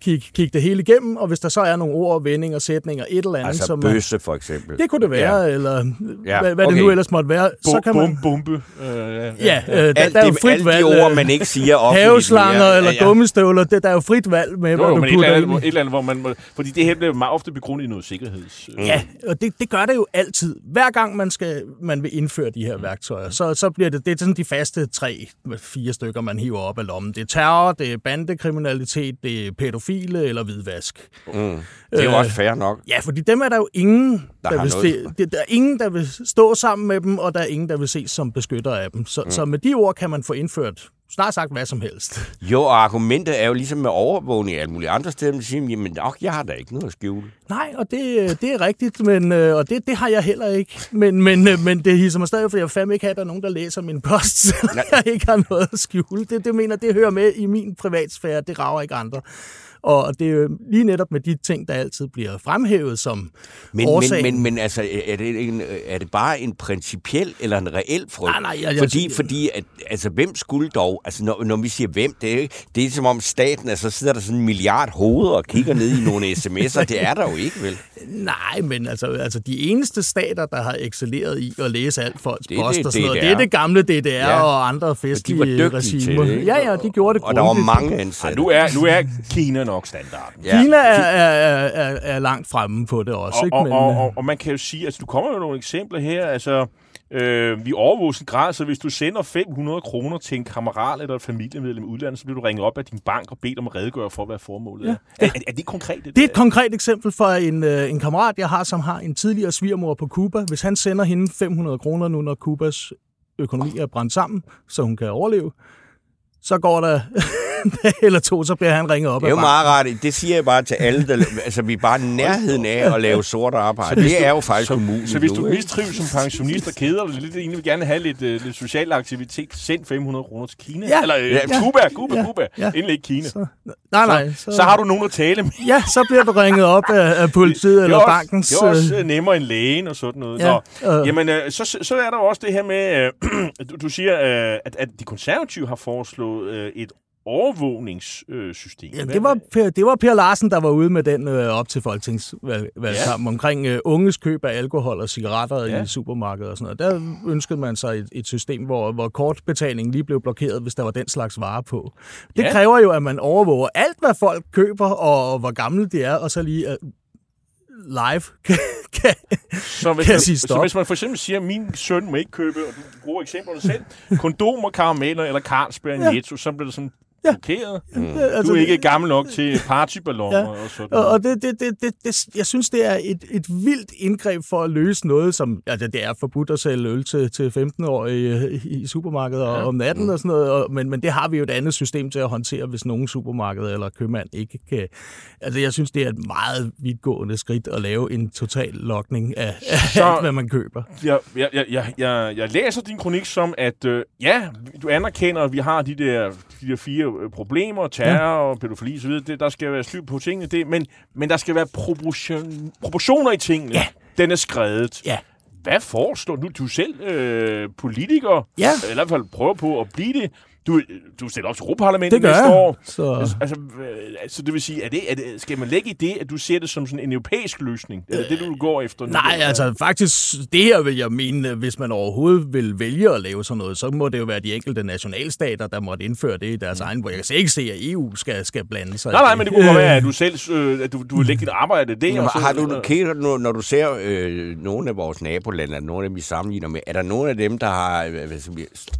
kigge, kigge det hele igennem, og hvis der så er nogle ord, vendinger, sætninger, et eller andet, Altså som bøsse, for eksempel. det kunne det være, Ja. ja. eller Ja, hvad, hvad okay. det nu ellers måtte være, Bo, så kan man... bum, bombe. Øh, ja, Ja, øh, der, Alt der er jo frit alle valg. de ord, øh, man ikke siger offentligt. Haveslanger eller Ja, ja. gummistøvler, det, der er jo frit valg med, Jo, jo, du et eller, putter andet, hvor- et eller andet, hvor man... må- Fordi det her bliver meget ofte begrundet i noget sikkerheds... øh, Ja, og det, det gør det jo altid. Hver gang man skal man vil indføre de her værktøjer, så, så bliver det, det er sådan de faste tre, fire stykker, man hiver op af lommen. Det er terror, det er bandekriminalitet, det er pædofile eller hvidvask. Mm. Det er jo Øh, også fair nok. Ja, fordi dem er der jo ingen, der, Der der, vil, noget. se, det, der er ingen, der vil stå sammen med dem, og der er ingen, der vil ses som beskytter af dem. Så, mm. så med de ord kan man få indført snart sagt hvad som helst. Jo, og argumentet er jo ligesom med overvågning og alle mulige andre steder, man siger, jamen, ok, jeg har da ikke noget at skjule. Nej, og det, det er rigtigt, men, øh, og det, det har jeg heller ikke. Men, men, øh, men det hisser mig stadig, for jeg fandme ikke at der er nogen, der læser min post, selvom jeg ikke har noget at skjule. Det, det mener, det hører med i min privatsfære, det rager ikke andre. Og det er jo lige netop med de ting, der altid bliver fremhævet som Men, årsagen. men, men, men altså, er det, en, er det bare en principiel eller en reel frygt? Nej, nej, jeg- jeg- fordi, jeg- fordi at, altså, hvem skulle dog, altså når, når vi siger hvem, det er, ikke- det er som om staten, altså så sidder der sådan en milliard hoveder og kigger ned i nogle sms'er, det er der jo ikke, vel? Nej, men altså, altså de eneste stater, der har excelleret i at læse alt folks Det post det og sådan noget, DDR. det er det gamle DDR Ja. og andre festlige var dygtige til regimer. det, ikke? Ja, ja, de gjorde det Og der var grundigt. mange ansatte. nu, er, nu er Kina nok standarden. Ja. Kina er, er, er, er langt fremme på det også, Og, ikke? og, Men, og, øh, og, og man kan jo sige, altså du kommer jo nogle eksempler her, altså øh, vi overvåger en grad, så hvis du sender 500 kroner til en kammerat eller et familiemedlem i udlandet, så bliver du ringet op af din bank og bedt om at redegøre for, hvad formålet Ja. er. Er, er, er det konkret? Det, Det er et konkret eksempel for en, øh, en kammerat, jeg har, som har en tidligere svigermor på Cuba. Hvis han sender hende 500 kroner nu, når Kubas økonomi er brændt sammen, så hun kan overleve, så går der eller to, så bliver han ringet op Det er af jo meget rart. Det siger jeg bare til alle, der, altså vi er bare nærheden af at lave sort arbejde. Det er jo faktisk så, umuligt så hvis du mistrives som pensionist og keder dig lidt, egentlig vil gerne have lidt, øh, lidt social aktivitet, send 500 kroner til Kina. Ja. Eller øh, Ja. Cuba, Cuba, Ja. Cuba. Ja. Endelig ikke Kina. Så, nej, nej. Så, så har du nogen at tale med. Ja, så bliver du ringet op af, af politiet det er eller også, bankens... Det er også øh, øh, nemmere end lægen og sådan noget. Ja, Nå, øh. Jamen, øh, så, så er der også det her med, øh, du, du siger, øh, at, at de konservative har foreslået øh, et overvågningssystem. Ja, det var, per, det var Per Larsen, der var ude med den øh, op til folketingsvalgkampen ja. omkring øh, unges køb af alkohol og cigaretter Ja. i supermarkedet og sådan noget. Der ønskede man sig et, et system, hvor, hvor kortbetalingen lige blev blokeret, hvis der var den slags varer på. Det Ja. kræver jo, at man overvåger alt, hvad folk køber, og, hvor gamle de er, og så lige øh, live kan, kan, Så hvis, kan man, sige så stop. hvis man for eksempel siger, at min søn må ikke købe, og du bruger eksemplerne selv, kondomer, karameller eller Carlsberg i Ja. Netto, så bliver det sådan Ja. blokeret. øh, Du er ikke gammel nok til partyballoner Ja. og sådan Og, noget. og det, det, det, det, det, jeg synes, det er et, et vildt indgreb for at løse noget, som altså, det er forbudt at sælge øl til, til 15-årige i, i supermarkedet og, Ja. om natten og sådan noget, og, men, men det har vi jo et andet system til at håndtere, hvis nogen supermarked eller købmand ikke kan... Altså, jeg synes, det er et meget vidtgående skridt at lave en total lokning af, af Så- alt, hvad man køber. Jeg, jeg, jeg, jeg, jeg, jeg læser din kronik som, at øh, ja, du anerkender, at vi har de der, de der fire øh, problemer, terror ja. og pædofili osv., det, der skal være styr på tingene, det, men, men der skal være proportion, proportioner i tingene. Ja. Den er skrevet. Ja. Hvad foreslår du? Du selv øh, politiker, Ja. eller i hvert fald prøver på at blive det. Du, du stiller op til Europaparlamentet Det næste jeg. år. Så... Altså, altså, øh, altså, det vil sige, er det, er det, skal man lægge i det, at du ser det som sådan en europæisk løsning? Er det det, du går efter? nu? Nej, altså faktisk, det her vil jeg mene, hvis man overhovedet vil vælge at lave sådan noget, så må det jo være de enkelte nationalstater, der måtte indføre det i deres egen, hvor jeg kan ikke se, at EU skal, skal blande sig. Nej, nej, men det kunne godt være, at Øh, du selv øh, at du, du vil lægge dit arbejde der. Jamen, og så- har du kigget, når, når du ser øh, nogle af vores nabolande, nogle af dem, vi sammenligner med, er der nogle af dem, der har øh,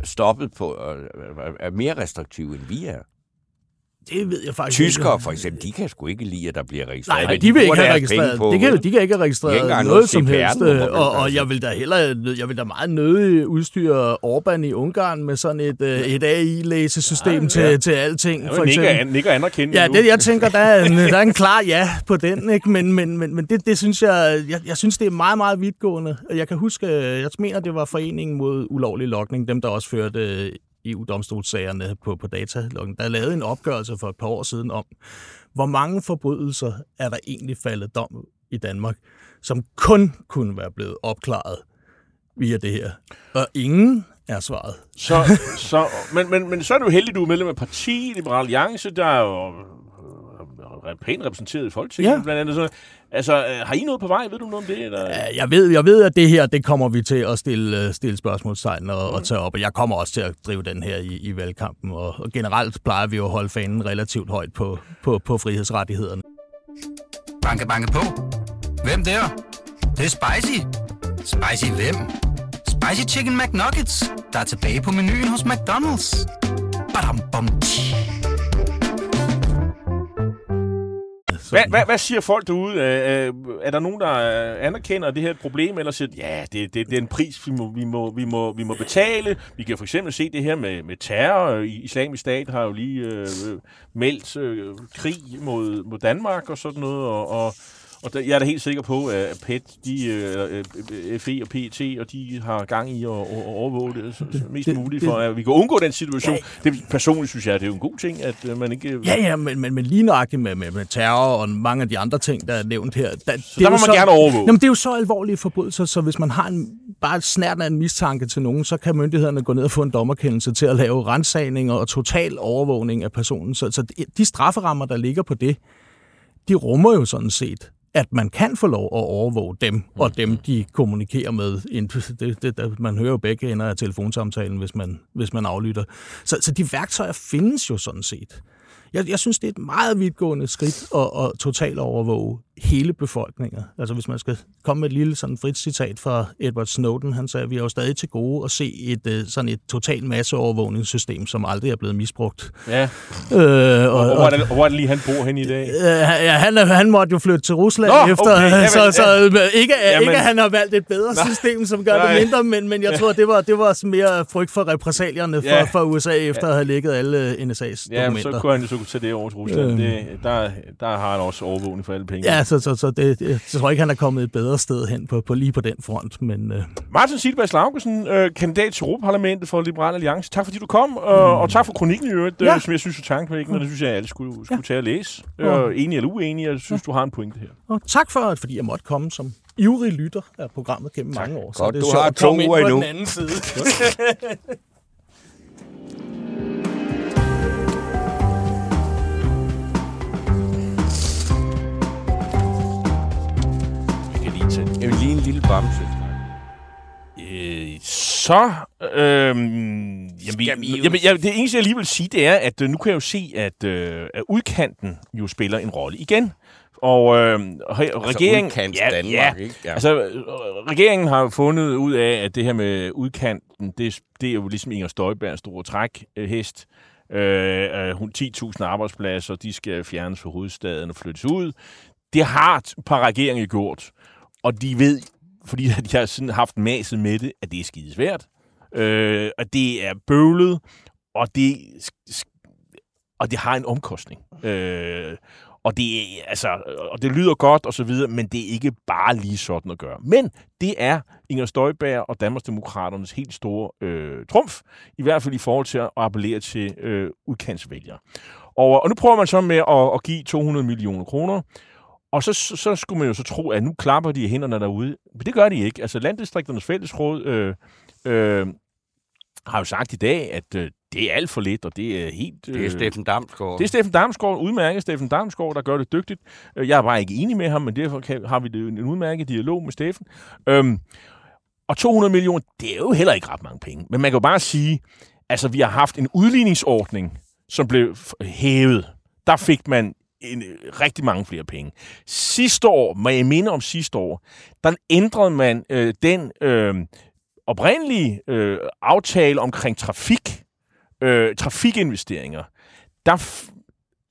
stoppet på, øh, er mere restriktive, end vi er? Det ved jeg faktisk Tyskere ikke. for eksempel, de kan sgu ikke lide, at der bliver registreret. Nej, de, vil ikke have registreret. på, det kan, de kan ikke have ikke registreret engang noget noget som helst. Øh, Og, og jeg vil da hellere, jeg vil da meget nødig udstyre Orbán i Ungarn med sådan et, øh, et AI-læsesystem til, ja. til alting. Ja, for eksempel. nikker anerkendende Ja, det, jeg tænker, der er en, der er en klar ja på den, ikke? men, men, men, men det, det synes jeg, jeg, jeg synes, det er meget, meget vidtgående. Jeg kan huske, jeg mener, det var Foreningen mod ulovlig lokning, dem der også førte øh, EU-domstolssagerne på, på dataloggen, der lavede en opgørelse for et par år siden om, hvor mange forbrydelser er der egentlig faldet dom i Danmark, som kun kunne være blevet opklaret via det her. Og ingen er svaret. Så, så, men, men, men så er du heldig, du er medlem af parti, Liberal Alliance, der er jo pænt repræsenteret i Folketinget, Ja. blandt andet. Så, altså, øh, har I noget på vej? Ved du noget om det? Eller? Ja, Jeg ved, jeg ved, at det her, det kommer vi til at stille, øh, stille spørgsmålstegn og, og tage op, og jeg kommer også til at drive den her i, i valgkampen, og, og generelt plejer vi jo at holde fanen relativt højt på, på, på frihedsrettighederne. Banke, banke på. Hvem der? Det, det er spicy. Spicy hvem? Spicy Chicken McNuggets, der er tilbage på menuen hos McDonald's. Badum, bom, tji. Hvad, hvad, hvad siger folk derude? Øh, øh, er der nogen, der øh, anerkender det her er problem, eller siger, ja, det, det, det er en pris, vi må, vi, må, vi, må, vi må betale? Vi kan for eksempel se det her med, med terror. I- Islamisk Stat har jo lige øh, øh, meldt øh, krig mod, mod Danmark og sådan noget, og, og, og der, jeg er da helt sikker på, at PET, de, øh, øh, FE og PET, og de har gang i at, at overvåge det, så, så mest det- muligt, det- for at vi kan undgå den situation. Det, personligt synes jeg, det er jo en god ting, at øh, man ikke... Ja, ja, men, men, men lige nøjagtigt med, med, med terror og mange af de andre ting, der er nævnt her. Der, så der må man gerne overvåge. Jamen, det er jo så alvorlige forbrydelser, så hvis man har en, bare et snært af en mistanke til nogen, så kan myndighederne gå ned og få en dommerkendelse til at lave rensagninger og total overvågning af personen. Så, så de strafferammer, der ligger på det, de rummer jo sådan set at man kan få lov at overvåge dem, og dem, de kommunikerer med. Det, det, det, man hører jo begge ender af telefonsamtalen, hvis man, hvis man aflytter. Så, så de værktøjer findes jo sådan set. Jeg, jeg synes, det er et meget vidtgående skridt at, at totalt overvåge hele befolkninger. Altså hvis man skal komme med et lille sådan frit citat fra Edward Snowden, han sagde, at vi er jo stadig til gode at se et øh, sådan et total masseovervågningssystem, som aldrig er blevet misbrugt. Ja, Øh, og, og, hvor, er det, hvor er det lige, han bor hen i dag? Øh, ja, han, han måtte jo flytte til Rusland Nå, efter, okay, jamen, så, så ja. ikke, ikke, Jamen. ikke at han har valgt et bedre system, som gør Nej. det mindre, men, men jeg tror, det var, det var mere frygt for repressalierne for, Ja. for USA, efter at have ligget alle NSA's Ja, dokumenter. så kunne han jo så kunne tage det over til Rusland. Øhm. Det, der, der har han også overvågning for alle penge. Ja, så, så, så det, jeg tror ikke, han er kommet et bedre sted hen på, på lige på den front, men øh, Martin Silberg Slaugelsen, øh, kandidat til Europaparlamentet for Liberal Alliance. Tak fordi du kom, og, og tak for kronikken i øvrigt, Mm. Ja. øh, som jeg synes er tankevækkende, og det synes jeg, at alle skulle, skulle Ja. tage og læse. Ja. Øh, enig eller uenig, jeg synes, du har en pointe her. og tak for, at fordi jeg måtte komme som ivrig lytter af programmet gennem mange år. Godt, det er du har at to uger endnu. side. Jeg kan lige en lille bamse. Øh, så... Øh, jamen, jamen, jeg, det eneste, jeg lige vil sige, det er, at øh, nu kan jeg jo se, at, øh, at udkanten jo spiller en rolle igen. Og øh, re- regeringen... udkants Danmark, ja, ikke? Ja. Altså, øh, regeringen har fundet ud af, at det her med udkanten, det, det er jo ligesom Inger Støjbergs store trækhest. Øh, øh, hun 10.000 arbejdspladser, de skal fjernes fra hovedstaden og flyttes ud. Det har par regeringer gjort, og de ved, fordi de har sådan haft maset med det, at det er skide svært. Øh, og det er bøvlet, og det, og det har en omkostning. Øh, og det, altså, og det lyder godt og så videre, men det er ikke bare lige sådan at gøre. Men det er Inger Støjberg og Danmarksdemokraternes helt store øh, trumf, i hvert fald i forhold til at appellere til øh, udkantsvælgere. Og, og nu prøver man så med at, at give 200 millioner kroner, og så, så, skulle man jo så tro, at nu klapper de hænderne derude. Men det gør de ikke. Altså Landdistrikternes Fællesråd øh, øh, har jo sagt i dag, at øh, det er alt for lidt, og det er helt... Øh, Det er Steffen Damsgaard. det er Steffen Damsgaard, udmærket Steffen Damsgaard, der gør det dygtigt. Øh, Jeg er bare ikke enig med ham, men derfor kan, har vi det en udmærket dialog med Steffen. Øhm, og 200 millioner, det er jo heller ikke ret mange penge. Men man kan jo bare sige, altså vi har haft en udligningsordning, som blev hævet. Der fik man en, øh, rigtig mange flere penge. Sidste år, må jeg minde om sidste år, der ændrede man øh, den øh, oprindelige øh, aftale omkring trafik, øh, trafikinvesteringer. Der f-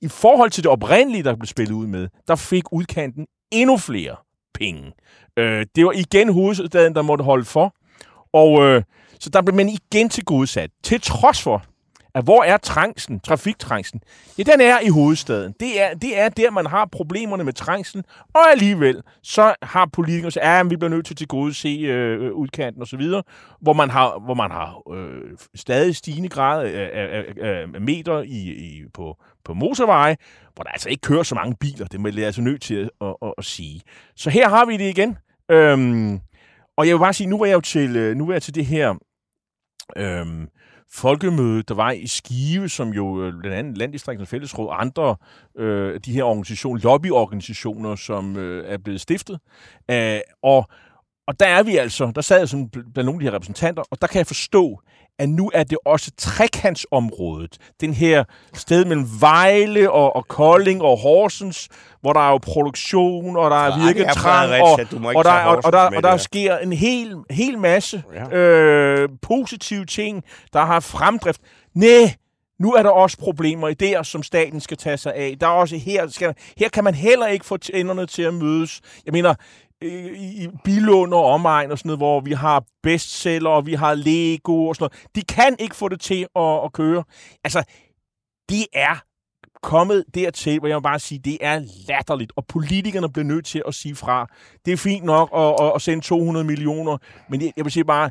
I forhold til det oprindelige, der blev spillet ud med, der fik udkanten endnu flere penge. Øh, det var igen hovedstaden, der måtte holde for. Og øh, så der blev man igen til godsat. Til trods for, at hvor er trængsen, trafiktrængsen? Ja, den er i hovedstaden. Det er, det er der, man har problemerne med trængsen, og alligevel, så har politikere sagt, ja, vi bliver nødt til at tilgodese øh, udkanten osv., hvor man har, hvor man har øh, stadig stigende grad af, af, af, af meter i, i, på, på motorveje, hvor der altså ikke kører så mange biler. Det er jeg altså nødt til at, at, at, at sige. Så her har vi det igen. Øhm, og jeg vil bare sige, nu var jeg jo til, øh, nu var jeg til det her øhm, folkemøde, der var i Skive, som jo øh, blandt andet Landdistriktens Fællesråd og andre øh, de her organisationer, lobbyorganisationer, som øh, er blevet stiftet. Æh, og, og der er vi altså, der sad jeg sådan blandt nogle af de her repræsentanter, og der kan jeg forstå, at nu er det også trekantsområdet. Den her sted mellem Vejle og, og Kolding og Horsens, hvor der er jo produktion, og der er virketrang, og, og, der, og, og, der, og der sker en hel, hel masse ja. øh, positive ting, der har fremdrift. Nej, nu er der også problemer i der, som staten skal tage sig af. Der er også her, skal, her kan man heller ikke få tænderne til at mødes. Jeg mener, i Bilund og omegn og sådan noget, hvor vi har bestseller, og vi har Lego og sådan noget. De kan ikke få det til at, at køre. Altså, det er kommet dertil, hvor jeg vil bare sige, det er latterligt, og politikerne bliver nødt til at sige fra. Det er fint nok at, at, at sende 200 millioner, men jeg, jeg vil sige bare,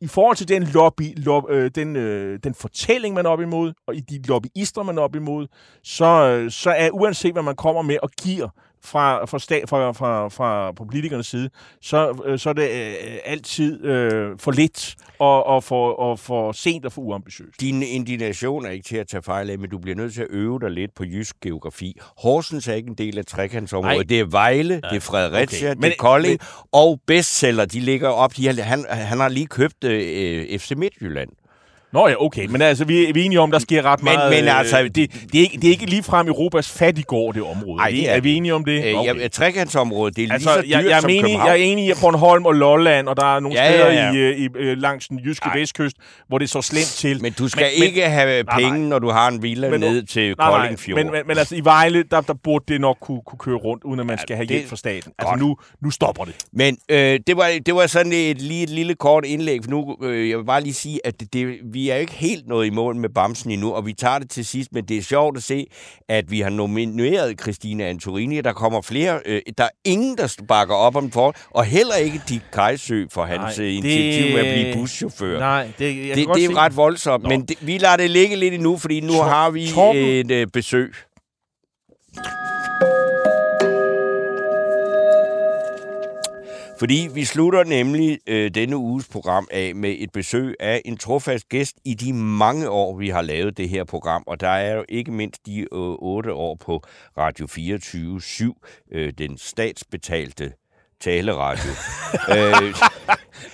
i forhold til den lobby, lob, øh, den, øh, den fortælling, man er op imod, og i de lobbyister, man er op imod, så, øh, så er uanset, hvad man kommer med og giver, fra, fra, stat, fra, fra, fra politikernes side, så, øh, så er det øh, altid øh, for lidt og, og, for, og for sent og for uambitiøst. Din indignation er ikke til at tage fejl af, men du bliver nødt til at øve dig lidt på jysk geografi. Horsens er ikke en del af trekantsområdet. Det er Vejle, ja. det er Fredericia, okay. men, det er Kolding, men, og bestseller, de ligger op. De har, han, han har lige købt øh, FC Midtjylland. Nå ja, okay. Men altså, vi er, vi er enige om, der sker ret men, meget... Men altså... Øh, det, det, er ikke, det er ikke ligefrem Europas fattigård, det område. Nej, det er, er vi enige om det? Øh, okay. Ja, trekantsområdet, det er altså, lige så dyrt jeg, jeg som enig, København. Jeg er enig i Bornholm og Lolland, og der er nogle ja, steder ja, ja. I, i, langs den jyske Ej. vestkyst, hvor det er så slemt til. Men du skal men, ikke men, have penge, nej, nej. når du har en villa men, ned til nej, Kolding Fjord. Men, men, men altså, i Vejle, der, der burde det nok kunne, kunne køre rundt, uden at man ja, skal have hjælp fra staten. Altså, nu, nu stopper det. Men øh, det, var, det var sådan et, lige et lille kort indlæg, for nu, øh, jeg vil bare lige sige, at det, det, vi er ikke helt nået i mål med Bamsen endnu, og vi tager det til sidst, men det er sjovt at se, at vi har nomineret Christina Antorini, der kommer flere, øh, der er ingen, der bakker op om for, og heller ikke Dick Kajsø for hans nej, det... initiativ med at blive buschauffør. Nej, det, jeg det, det er jo ret voldsomt, Nå. men det, vi lader det ligge lidt endnu, fordi nu Tor- har vi Torben. et øh, besøg. Fordi vi slutter nemlig øh, denne uges program af med et besøg af en trofast gæst i de mange år, vi har lavet det her program. Og der er jo ikke mindst de øh, otte år på Radio 24-7, øh, den statsbetalte taleradio. øh,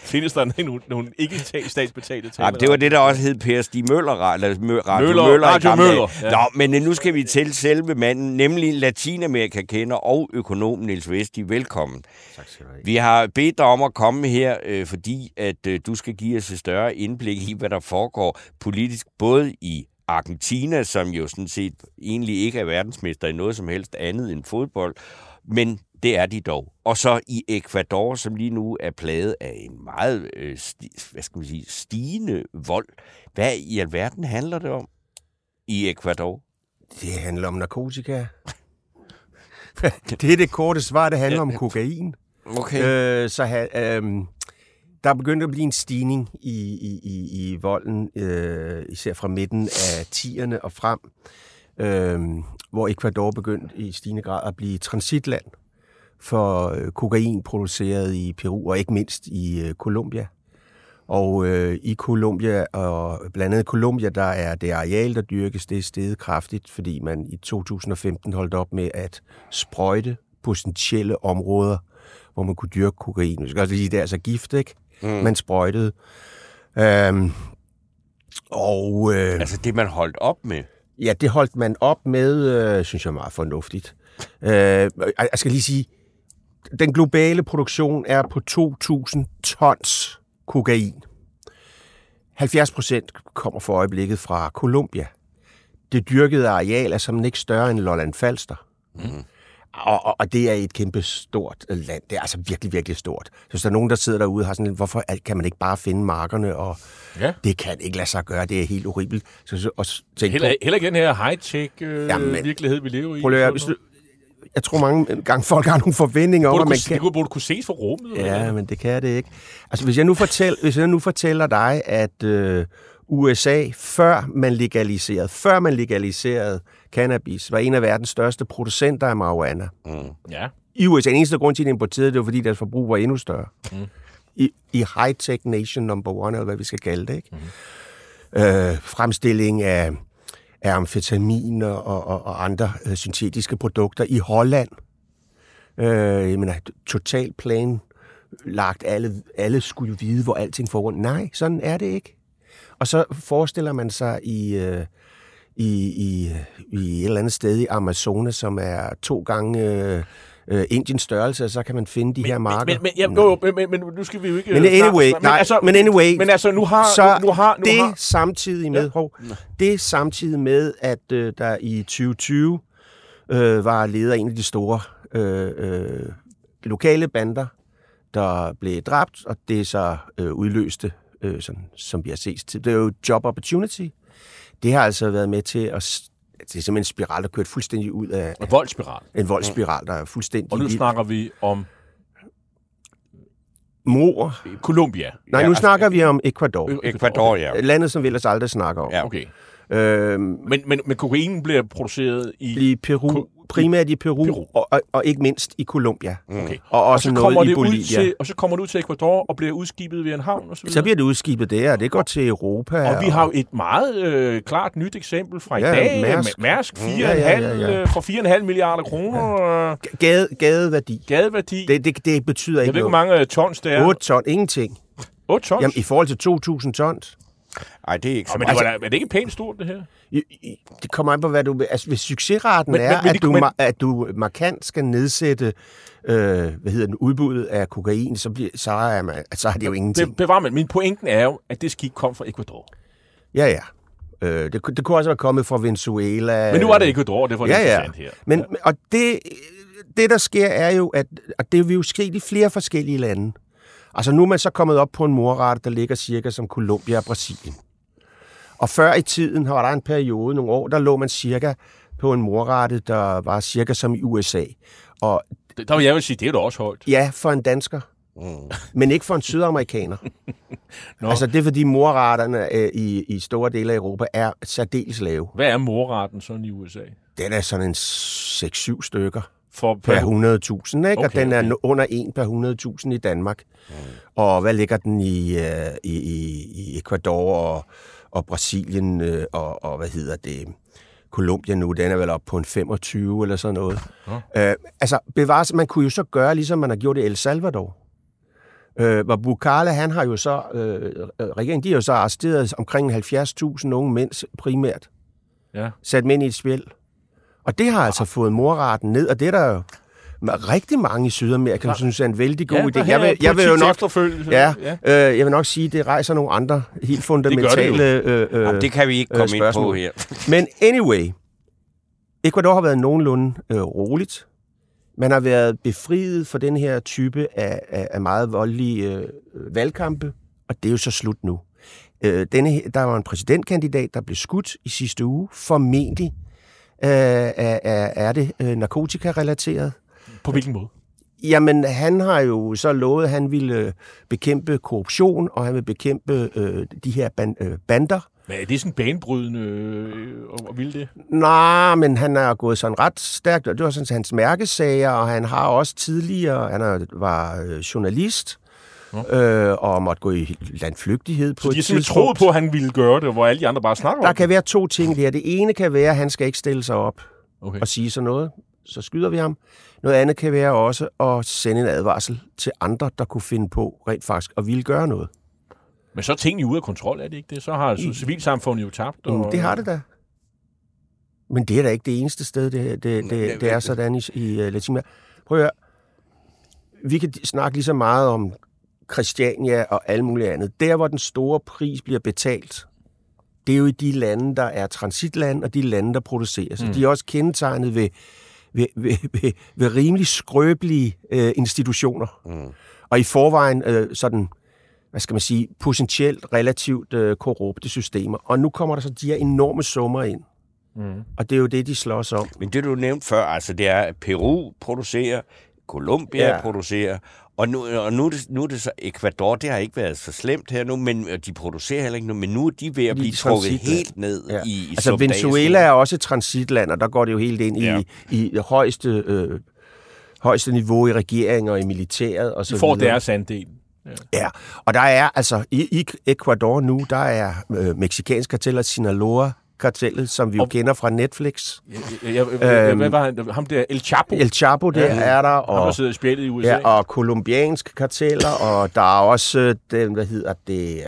Findes der nogle, nogle ikke statsbetalte taleradio? Ja, det var det, der også hed Per Stig Møller, eller Radio Møller. Møller, Radio Møller. Ja. Nå, men nu skal vi til selve manden, nemlig Latinamerika-kender og økonom Niels Vesti. Velkommen. Tak skal du have. Vi har bedt dig om at komme her, øh, fordi at øh, du skal give os et større indblik i, hvad der foregår politisk, både i Argentina, som jo sådan set egentlig ikke er verdensmester i noget som helst andet end fodbold, men det er de dog. Og så i Ecuador, som lige nu er plaget af en meget øh, sti, hvad skal man sige, stigende vold. Hvad i alverden handler det om i Ecuador? Det handler om narkotika. det er det korte svar, det handler om kokain. Okay. Øh, så øh, der er begyndt at blive en stigning i, i, i, i volden, øh, især fra midten af 10'erne og frem, øh, hvor Ecuador begyndte i stigende grad at blive transitland for øh, kokain produceret i Peru, og ikke mindst i øh, Colombia. Og øh, i Colombia, og blandt andet Colombia, der er det areal, der dyrkes, det er steget kraftigt, fordi man i 2015 holdt op med at sprøjte potentielle områder, hvor man kunne dyrke kokain. Vi skal også sige, det er altså gift, ikke? Mm. Man sprøjtede. Øhm, og, øh, altså det, man holdt op med? Ja, det holdt man op med, øh, synes jeg er meget fornuftigt. Øh, jeg skal lige sige, den globale produktion er på 2.000 tons kokain. 70 procent kommer for øjeblikket fra Colombia. Det dyrkede areal er som ikke større end Lolland Falster. Mm. Og, og, og det er et kæmpe stort øh, land. Det er altså virkelig, virkelig stort. Så hvis der er nogen, der sidder derude og har sådan lidt, hvorfor kan man ikke bare finde markerne? Og Ja. det kan ikke lade sig gøre. Det er helt horribelt. Så, så, og tænk Heller, på, heller ikke den her high-tech øh, Jamen, virkelighed, vi lever i. prøv at hvis du, jeg tror mange gange folk har nogle forventninger om, at man det kan... kunne, burde kunne ses fra rummet. eller Ja, hvad? men det kan det ikke. Altså, hvis jeg nu, fortæl, hvis jeg nu fortæller dig, at øh, USA, før man legaliserede, før man legaliserede cannabis, var en af verdens største producenter af marijuana. ja. I USA, den eneste grund til, at de importerede det, var, fordi deres forbrug var endnu større. Mm. I, I high-tech nation number one, eller hvad vi skal kalde det, ikke? Mm. Øh, fremstilling af, af amfetamin og, og, og andre øh, syntetiske produkter i Holland. Øh, jeg mener, total plan lagt. Alle, alle skulle jo vide, hvor alting foregår. rundt. Nej, sådan er det ikke. Og så forestiller man sig i, øh, i, i, i et eller andet sted i Amazonas, som er to gange øh, øh, Indiens størrelse, og så kan man finde de her marker. Men, men, ja, jo, men, men, men, nu skal vi jo ikke... Men øh, anyway, snakke- nej, men anyway, Men altså, nu har... så nu, nu har, nu det har samtidig med, Ja. hov, det er samtidig med, at øh, der i 2020 øh, var leder af en af de store øh, øh, lokale bander, der blev dræbt, og det så øh, udløste, øh, sådan, som vi har set, det er jo job opportunity. Det har altså været med til at det er simpelthen en spiral, der kørt fuldstændig ud af en voldsspiral. en voldsspiral, der er fuldstændig Og nu snakker vi om mor. Colombia. Nej, Ja, nu altså- snakker vi om Ecuador. Ecuador, ja. Landet, som vi ellers aldrig snakker om. Ja. Okay. Øhm, Men, men, men kokain bliver produceret i... I Peru, primært i Peru, Peru. Og, og, og ikke mindst i Colombia. Okay. Og Og også så kommer noget i Bolivia. til, og så kommer det ud til Ecuador og bliver udskibet ved en havn og så. Så bliver det udskibet der, og det går til Europa. Og vi har jo et meget øh, klart nyt eksempel fra i Ja, dag. Mærsk. Mærsk 4,5 Ja, ja, ja, ja. øh, for 4,5 milliarder kroner. Øh, Gade, gadeværdi. gadeværdi. Det, det, det betyder jeg ikke ved ikke, hvor mange øh, tons det er. 8 ton, ingenting. 8 tons? Jamen, i forhold til 2.000 tons. Ej, det er ikke så Nå, men det var, da- er det ikke pænt stort, det her? I, i, det kommer an på, hvad du... Altså, hvis succesraten Men- men, men- er, men at, det- du, men- at du markant skal nedsætte øh, hvad hedder den, udbuddet af kokain, så, bliver, så, er, man, så er det jo ingenting. Det bevarer man. Min pointen er jo, at det skik kom fra Ecuador. Ja, ja. Øh, det, kunne- det kunne også være kommet fra Venezuela. Men nu er det Ecuador, og derfor er det ja, ja. her. Men, og det, det, der sker, er jo, at og det vil jo ske i flere forskellige lande. Altså nu er man så kommet op på en morrate, der ligger cirka som Colombia og Brasilien. Og før i tiden var der en periode, nogle år, der lå man cirka på en morrate, der var cirka som i USA. Og Der vil jeg jo sige, det er da også højt. ja, for en dansker, Mm. men ikke for en sydamerikaner. Altså det er fordi morraterne øh, i, i store dele af Europa er særdeles lave. Hvad er morraten sådan i USA? Den er sådan en 6-7 stykker. For per per 100.000, ikke? Okay, og den er okay. under 1 per 100.000 i Danmark. Mm. Og hvad ligger den i, øh, i, i, i Ecuador og, og Brasilien øh, og, og hvad hedder det, Colombia nu, den er vel op på en 25 eller sådan noget. Øh, altså, bevares, man kunne jo så gøre, ligesom man har gjort i El Salvador. Øh, hvor Bukala, han har jo så, øh, regeringen, de har jo så arresteret omkring 70.000 unge mænd primært. Ja. Sat dem ind i et spil. Og det har altså fået morraten ned, og det er der jo rigtig mange i Sydamerika, som synes er en vældig god idé. Jeg vil, jeg vil jo nok, ja, ja. øh, jeg vil nok sige, at det rejser nogle andre helt fundamentale øh, øh, Jamen, det kan vi ikke øh, komme ind på her. Men anyway, Ecuador har været nogenlunde øh, roligt. Man har været befriet for den her type af, af, af meget voldelige øh, valgkampe, og det er jo så slut nu. Øh, denne, der var en præsidentkandidat, der blev skudt i sidste uge. Formentlig øh, er, er, det øh, narkotika-relateret. På hvilken måde? Jamen, han har jo så lovet, at han ville øh, bekæmpe korruption, og han vil bekæmpe øh, de her ban, øh, bander. Men er det sådan banebrydende øh, og, vil det? Nej, men han er gået sådan ret stærkt, og det var sådan hans mærkesager, og han har også tidligere, han er, var øh, journalist, øh, og måtte gå i landflygtighed på Så de et tidspunkt. troet på, at han ville gøre det, hvor alle de andre bare snakker Der om kan være to ting der. Det ene kan være, at han skal ikke stille sig op det. Okay. og sige sådan noget. Så skyder vi ham. Noget andet kan være også at sende en advarsel til andre, der kunne finde på rent faktisk at ville gøre noget. Men så er tingene ude af kontrol, er det ikke det? Så har altså civilsamfundet jo tabt. Mm, Og, det har det da. Men det er da ikke det eneste sted, det, det, det, det er sådan i, i uh, Latinamerika. Prøv at høre. Vi kan snakke lige så meget om Christiania og alt muligt andet. Der, hvor den store pris bliver betalt, det er jo i de lande, der er transitland, og de lande, der producerer. Så mm. de er også kendetegnet ved ved, ved, ved, ved rimelig skrøbelige øh, institutioner. Mm. Og i forvejen øh, sådan, hvad skal man sige, potentielt relativt øh, korrupte systemer. Og nu kommer der så de her enorme summer ind. Mm. Og det er jo det, de slås om. Men det, du nævnte før, altså det er, at Peru producerer, Colombia Ja. producerer, og nu, og nu, er det, nu er det så, Ecuador, det har ikke været så slemt her nu, men og de producerer heller ikke nu, men nu er de ved at blive trukket helt ned Ja. i, i Altså. Venezuela er også et transitland, og der går det jo helt ind Ja. i, i højeste, øh, højeste niveau i regeringen og i militæret og så De får videre. deres andel. Ja, og der er altså i, i Ecuador nu, der er øh, meksikansk karteller Sinaloa kartellet, som vi jo Og- kender fra Netflix. Jeg, jeg, jeg, Øhm, hvad var han? Ham der, El Chapo. El Chapo, der Ja. er der, Ham, der og, sidder i USA. ja, og kolumbianske karteller, og der er også øh, den, hvad hedder det, øh,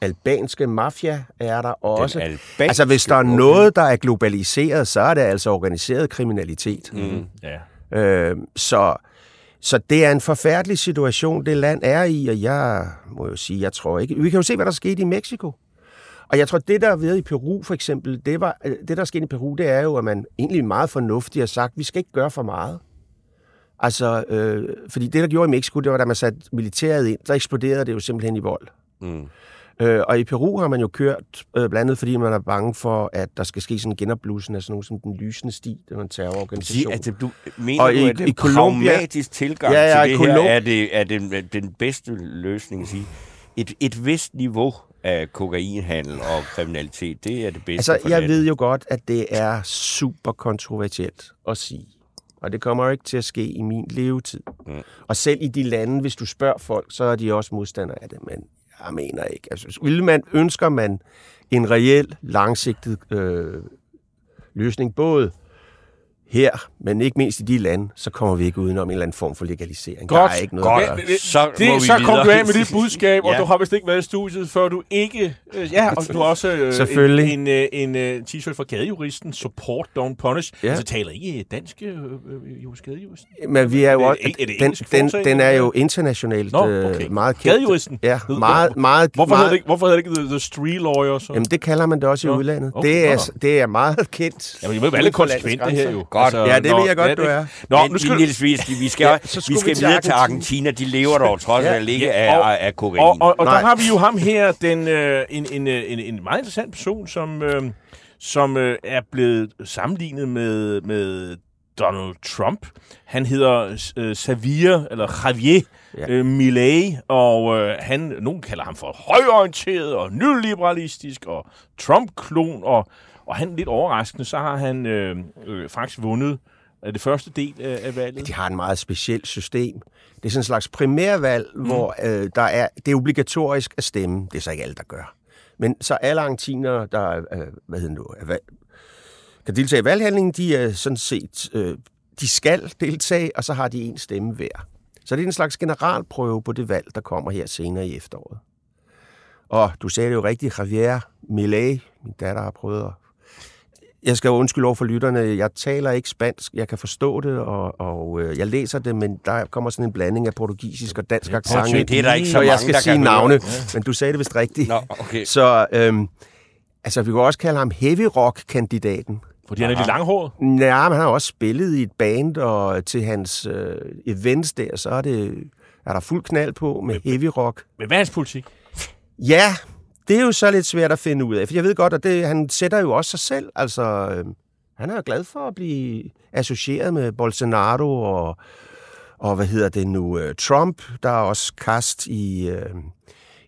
albanske mafia er der også. albanske, Altså, hvis der er noget, der er globaliseret, så er det altså organiseret kriminalitet. Mm. Ja. Øh, så, så det er en forfærdelig situation, det land er i, og jeg må jo sige, jeg tror ikke... Vi kan jo se, hvad der skete i Mexico. Og jeg tror, det der er ved i Peru for eksempel, det, var, øh, det der skete i Peru, det er jo, at man egentlig meget fornuftigt har sagt, vi skal ikke gøre for meget. Altså, øh, fordi det, der gjorde i Mexico, det var, da man satte militæret ind, så eksploderede det jo simpelthen i vold. Mm. Øh, og i Peru har man jo kørt, øh, blandt andet fordi man er bange for, at der skal ske sådan en genopblussen af sådan noget som den lysende sti, det var en terrororganisation. altså, du, mener Og du, i- at i en Colombia- tilgang Ja, ja, til i det her Colom- er, det, er den, den bedste løsning at sige? Et, et vist niveau af kokainhandel og kriminalitet, det er det bedste Altså, jeg landet. ved jo godt, at det er super kontroversielt at sige. Og det kommer jo ikke til at ske i min levetid. Mm. Og selv i de lande, hvis du spørger folk, så er de også modstandere af det. Men jeg mener ikke. Altså, vil man, ønsker man en reel, langsigtet øh, løsning, både her, men ikke mindst i de lande, så kommer vi ikke udenom en eller anden form for legalisering. Godt. Der er ikke noget Godt. Men- men- Så det, må vi så kom du af med dit budskab, og Ja. du har vist ikke været i studiet, før du ikke... Øh, ja, og du har også øh, Selvfølgelig. en, en, øh, en øh, t-shirt fra gadejuristen, Support, Don't Punish. Ja. Altså taler ikke dansk øh, øh, juridisk gadejuristen? Men vi er jo Er det også, ikke- er det den, den, den er jo internationalt Nå, okay. øh, meget kendt. Gadejuristen? Ja, meget, meget, Hvorfor, meget, hedder det ikke, hvorfor hedder det ikke The, the Street Lawyer? Så? Jamen, det kalder man det også i Nå, udlandet. okay, det, er, det er meget kendt. Jamen, jeg vil være lidt Uden for landets konsekvent, det her jo. Godt. Ja, det ved jeg godt, du er. Nå, Men nu skal Niels Wiesky, vi skal, Ja, ja, så vi skal vi til videre til Argentina. De lever dog trods Ja. alt ikke Ja, af, og- af kokain. Og, og, og der Nej. har vi jo ham her, den, øh, en, en, øh, en, en meget interessant person, som, øh, som øh, er blevet sammenlignet med, med Donald Trump. Han hedder øh, Xavier, eller Javier Ja. ja. øh, Milei, og øh, han, nogen kalder ham for højorienteret og nyliberalistisk og Trump-klon, og, og han lidt overraskende, så har han øh, øh, faktisk vundet øh, det første del af, af valget. De har et meget specielt system. Det er sådan en slags primærvalg, mm. hvor øh, der er, det er obligatorisk at stemme. Det er så ikke alle, der gør. Men så alle argentinere, der er, øh, hvad hedder nu, er, valg- kan deltage i valghandlingen, de er sådan set, øh, de skal deltage, og så har de en stemme hver. Så det er en slags generalprøve på det valg, der kommer her senere i efteråret. Og du sagde det jo rigtigt, Javier Milei, min datter har prøvet at jeg skal undskylde over for lytterne. Jeg taler ikke spansk. Jeg kan forstå det, og, og øh, jeg læser det, men der kommer sådan en blanding af portugisisk og dansk accent. det er der ikke så så jeg mange, skal der sige kan høre. navne, men du sagde det vist rigtigt. Nå, okay. Så øhm, altså, vi kan også kalde ham heavy rock-kandidaten. Fordi han er lidt langhåret. Ja, men han har også spillet i et band, og til hans øh, events der, så er, det, er der fuld knald på med heavy rock. Men hvad er hans politik? Ja, det er jo så lidt svært at finde ud af, for jeg ved godt, at det, han sætter jo også sig selv. Altså, øh, han er jo glad for at blive associeret med Bolsonaro og, og hvad hedder det nu, øh, Trump. Der er også kast i, øh,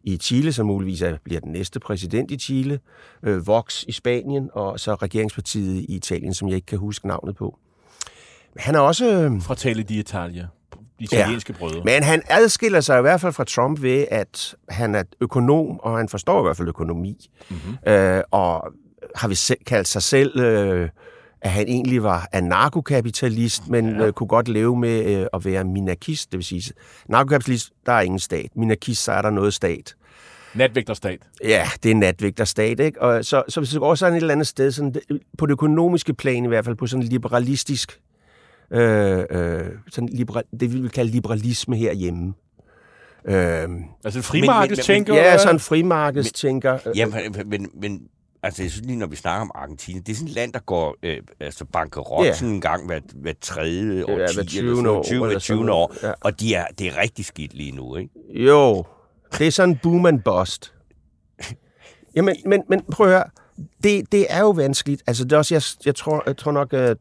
i Chile, som muligvis er, bliver den næste præsident i Chile. Øh, Vox i Spanien, og så regeringspartiet i Italien, som jeg ikke kan huske navnet på. Men Han er også... Øh, Fra Tale di Italia italienske ja. brødre. men han adskiller sig i hvert fald fra Trump ved, at han er økonom, og han forstår i hvert fald økonomi. Mm-hmm. Øh, og har vi selv, kaldt sig selv, øh, at han egentlig var anarkokapitalist, men ja. øh, kunne godt leve med øh, at være minarkist. Det vil sige, narkokapitalist, der er ingen stat. Minarkist, så er der noget stat. Natvægterstat. Ja, det er natvægterstat, ikke? Og så, så hvis du går sådan et eller andet sted, sådan, det- på det økonomiske plan i hvert fald, på sådan en liberalistisk, øh, øh, sådan liberal, det vi vil kalde liberalisme herhjemme. Øh, Altså en frimarkedstænker? ja, eller sådan en frimarkedstænker. Ja, men, men, men Altså, jeg synes lige, når vi snakker om Argentina, det er sådan et land, der går øh, altså bankerot Ja. yeah. sådan en gang hver, hver tredje år, hver 20. 20 år, 20, hver eller sådan 20 noget. år. Ja. Og de er, det er rigtig skidt lige nu, ikke? Jo, det er sådan boom and bust. Jamen, men, men prøv at høre. Det, det er jo vanskeligt. Altså, det er også, jeg, jeg, tror, jeg tror nok, at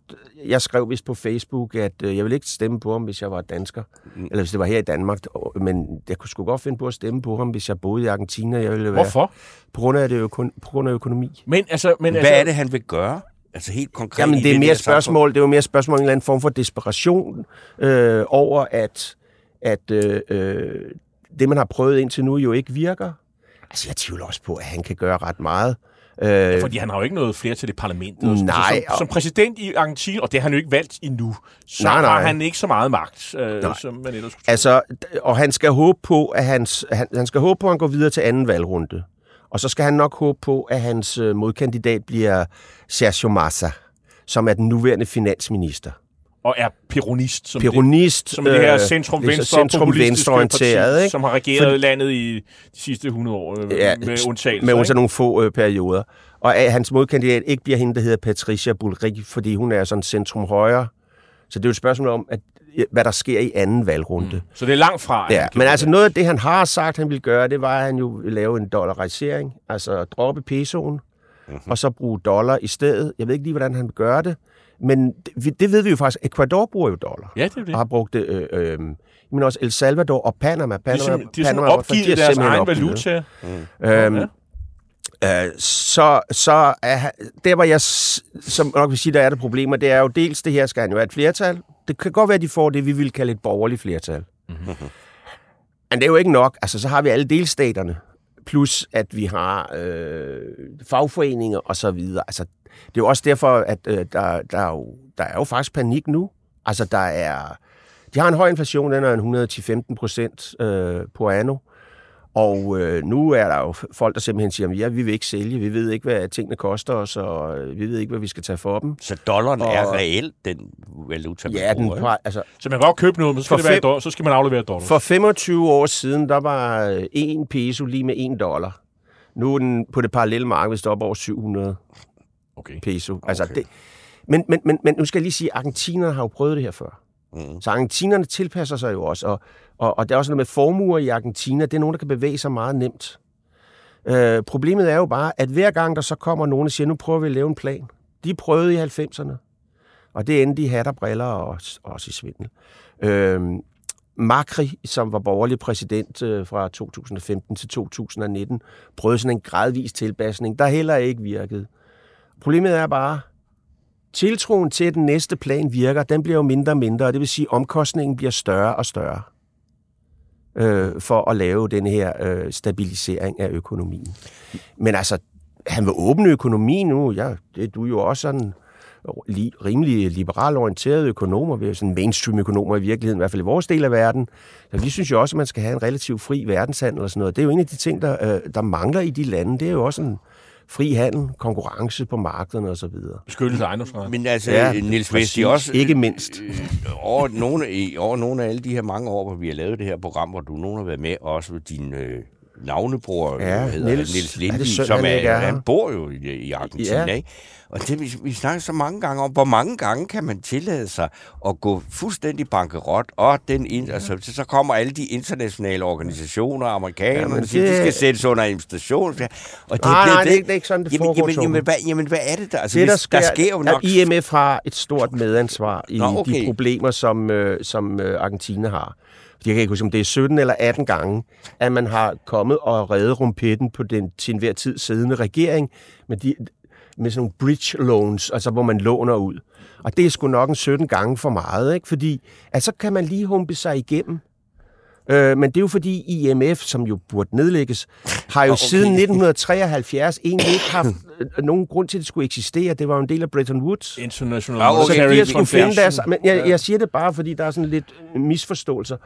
jeg skrev vist på Facebook, at øh, jeg ville ikke stemme på ham, hvis jeg var dansker. Mm. Eller hvis det var her i Danmark. Men jeg kunne sgu godt finde på at stemme på ham, hvis jeg boede i Argentina. Jeg ville være, Hvorfor? På grund af, det øko- på grund af økonomi. Men altså... Men Hvad altså, er det, han vil gøre? Altså helt konkret Jamen, det er mere spørgsmål, det er jo mere spørgsmål om en eller anden form for desperation øh, over, at, at øh, øh, det, man har prøvet indtil nu, jo ikke virker. Altså, jeg tvivler også på, at han kan gøre ret meget. Øh, Fordi han har jo ikke noget flertal i parlamentet. og Nej, Altså, som, som præsident i Argentina, og det har han jo ikke valgt endnu, så Nej, nej. har han ikke så meget magt, øh, Nej. som man ellers skulle. Altså, og han skal håbe på, at hans, han, han skal håbe på, at han går videre til anden valgrunde. Og så skal han nok håbe på, at hans øh, modkandidat bliver Sergio Massa, som er den nuværende finansminister. Og er peronist, som Peronist. det, som det her øh, centrum-venstre centrum-venstreorienteret, parti, ikke? som har regeret Fordi, landet i de sidste 100 år, øh, Ja, med undtagelser. med undtagen nogle få øh, perioder. Og at hans modkandidat ikke bliver hende, der hedder Patricia Bullrich, fordi hun er sådan centrum-højre. Så det er jo et spørgsmål om, at, hvad der sker i anden valgrunde. Mm. Så det er langt fra. Ja, men altså noget af det, han har sagt, han ville gøre, det var, at han jo lave en dollarisering, altså droppe pesoen, Mhm. mm-hmm. og så bruge dollar i stedet. Jeg ved ikke lige, hvordan han vil gøre det, men det, det ved vi jo faktisk. Ecuador bruger jo dollar, Ja, det er det. og har brugt det, øh, øh, men også El Salvador og Panama. Panama De er de er sådan Panama- opgivet de er deres egen opgivet. valuta. Øhm, øh, så, så er, der, hvor jeg som nok vil sige, der er det problemer, det er jo dels det her, skal han jo have et flertal. Det kan godt være, at de får det, vi vil kalde et borgerligt flertal. Mm-hmm. Men det er jo ikke nok. Altså, så har vi alle delstaterne, plus at vi har øh, fagforeninger og så videre. Altså, det er jo også derfor, at øh, der, der, er jo, der er jo faktisk panik nu. Altså, der er... De har en høj inflation, den er en 110-15 procent øh, på anno. Og øh, nu er der jo folk, der simpelthen siger, ja, vi vil ikke sælge, vi ved ikke, hvad tingene koster os, og øh, vi ved ikke, hvad vi skal tage for dem. Så dollaren Og- er reelt den valuta, man Ja, den, bruger, ikke? par- altså, Så man kan godt købe noget, men så skal, det være fem- dollar, så skal man aflevere dollar. for 25 år siden, der var øh, en peso lige med 1 dollar. Nu er den på det parallelle marked, hvis det er op over 700 Okay. peso. Altså, det, men, men, men, men nu skal jeg lige sige, at argentinerne har jo prøvet det her før. Mm. Så argentinerne tilpasser sig jo også, og, og, og der er også noget med formuer i Argentina, det er nogen, der kan bevæge sig meget nemt. Øh, problemet er jo bare, at hver gang der så kommer nogen og siger, nu prøver vi at lave en plan. De prøvede i 90'erne, og det endte i hat og briller og også i svindel. Øh, Macri, som var borgerlig præsident øh, fra 2015 til 2019, prøvede sådan en gradvis tilpasning, der heller ikke virkede. Problemet er bare, tiltroen til, at den næste plan virker, den bliver jo mindre og mindre, og det vil sige, at omkostningen bliver større og større øh, for at lave den her øh, stabilisering af økonomien. Men altså, han vil åbne økonomien nu. Ja, det er du jo også sådan li, rimelig liberal orienterede økonomer. Vi er sådan mainstream-økonomer i virkeligheden, i hvert fald i vores del af verden. Så vi synes jo også, at man skal have en relativt fri verdenshandel og sådan noget. Det er jo en af de ting, der, øh, der mangler i de lande. Det er jo også en fri handel, konkurrence på markederne og så videre. Beskyttelse af ejendomsret. Men altså, Ja, ja, Niels. Vest, også... Ikke mindst. Øh, over, nogle, over nogle af alle de her mange år, hvor vi har lavet det her program, hvor du nogen har været med, også din øh, navnebror, Ja, øh, hedder Niels- Niels, synd, som han er, ikke er han bor jo i, i Argentina, Ja. ikke? Og det, vi, vi snakker så mange gange om, hvor mange gange kan man tillade sig at gå fuldstændig bankerot, og den, ind, altså, så kommer alle de internationale organisationer, amerikanerne, ja, det... siger, det- de skal sættes under administration. Og det Nej, bliver nej, det er ikke- det er ikke sådan, det jamen, foregår, jamen, jamen, hvad, jamen, hvad er det der? Altså, det, der hvis- sker, der sker jo nok... IMF har et stort medansvar i Nå, okay. de problemer, som, øh, som øh, Argentina har. Jeg kan ikke huske, om det er 17 eller 18 gange, at man har kommet og reddet rumpetten på den til enhver tid siddende regering med, de, med sådan nogle bridge loans, altså hvor man låner ud. Og det er sgu nok en 17 gange for meget, ikke? fordi at så kan man lige humpe sig igennem. Øh, men det er jo fordi IMF, som jo burde nedlægges, har jo okay. siden 1973 egentlig ikke haft øh, nogen grund til, at det skulle eksistere. Det var jo en del af Bretton Woods. International Ja, okay. Så Monetary de har skulle finde deres... Men jeg, jeg siger det bare, fordi der er sådan lidt øh, misforståelser.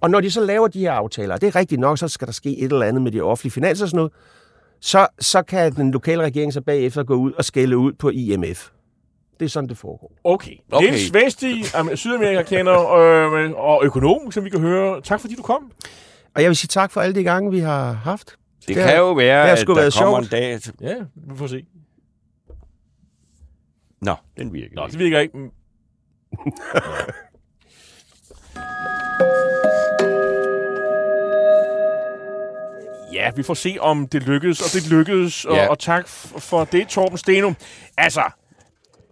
Og når de så laver de her aftaler, og det er rigtigt nok, så skal der ske et eller andet med de offentlige finanser og sådan noget, så, så kan den lokale regering så bagefter gå ud og skælde ud på IMF. Det er sådan, det foregår. Okay. Okay. Niels Vesti, am- Sydamerika-kender øh, og økonom, som vi kan høre. Tak fordi du kom. Og jeg vil sige tak for alle de gange, vi har haft. Det Det har- kan jo være, det har at der kommer sjovt. en dag... Ja, vi får se. Nå, den virker Nå, ikke. det virker ikke. Ja, vi får se, om det lykkedes, og det lykkedes, og, Ja. og tak for det, Torben Steno. Altså,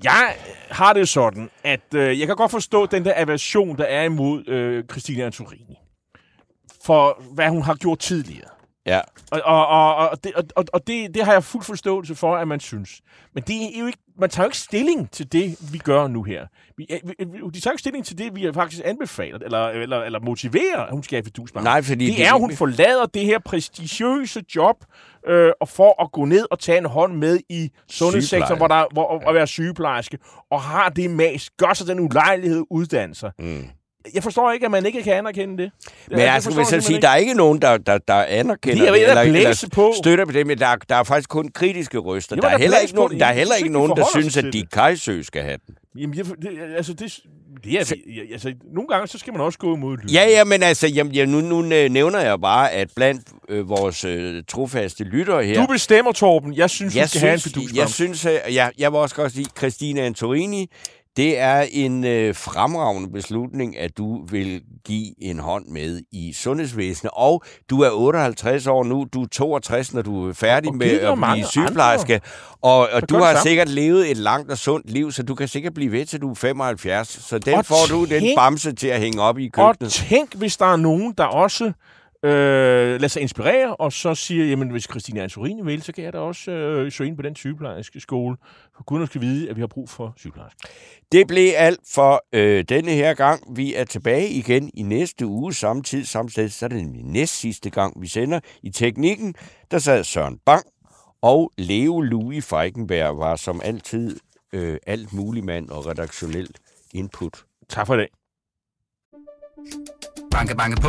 jeg har det sådan, at øh, jeg kan godt forstå den der aversion, der er imod øh, Christina Antorini. For hvad hun har gjort tidligere. Ja. Og, og, og, og, det, og, og det, det har jeg fuld forståelse for, at man synes. Men det er jo ikke, man tager jo ikke stilling til det, vi gør nu her. Vi, vi, de tager jo ikke stilling til det, vi faktisk anbefaler, eller, eller, eller motiverer, at hun skal have fidusbank. Nej, fordi det er, at hun forlader det her prestigiøse job, øh, og for at gå ned og tage en hånd med i sundhedssektoren, hvor der, hvor, ja. at være sygeplejerske, og har det mas, gør sig den ulejlighed uddanne sig. Mm. Jeg forstår ikke, at man ikke kan anerkende det. Men jeg skulle vil så simpelthen sige, ikke. der er ikke nogen, der, der, der anerkender er det, eller, eller på. støtter på det, men der, der er faktisk kun kritiske røster. Jamen, der, er heller ikke nogen, der er Jeg heller synes ikke nogen, de der synes, at de Kajsø skal have den. Jamen, jeg, det, altså, det, det er, altså, nogle gange, så skal man også gå mod lyd. Ja, ja, men altså, jamen, ja, nu, nu øh, nævner jeg bare, at blandt øh, vores øh, trofaste lyttere her... Du bestemmer, Torben. Jeg synes, jeg vi skal have en synes, fidusbamse. jeg synes, at jeg, jeg vil også godt sige, Christina Antorini, det er en øh, fremragende beslutning, at du vil give en hånd med i sundhedsvæsenet. Og du er 58 år nu, du er 62, når du er færdig Og med at blive sygeplejerske. Og, og du har sikkert levet et langt og sundt liv, så du kan sikkert blive ved til du er 75. Så den Og får du den tænk- bamse til at hænge op i Og køkkenet. tænk, hvis der er nogen, der også øh, lader sig inspirere, og så siger, jamen hvis Christina Antorini vil, så kan jeg da også øh, søge ind på den sygeplejerske skole. For Gud skal vide, at vi har brug for sygeplejersker. Det blev alt for øh, denne her gang. Vi er tilbage igen i næste uge, samme tid, samme sted. Så er det nemlig næst sidste gang, vi sender. I teknikken, der sad Søren Bang, og Leo Louis Feigenberg var som altid øh, alt mulig mand og redaktionelt input. Tak for dag. Banke, banke på.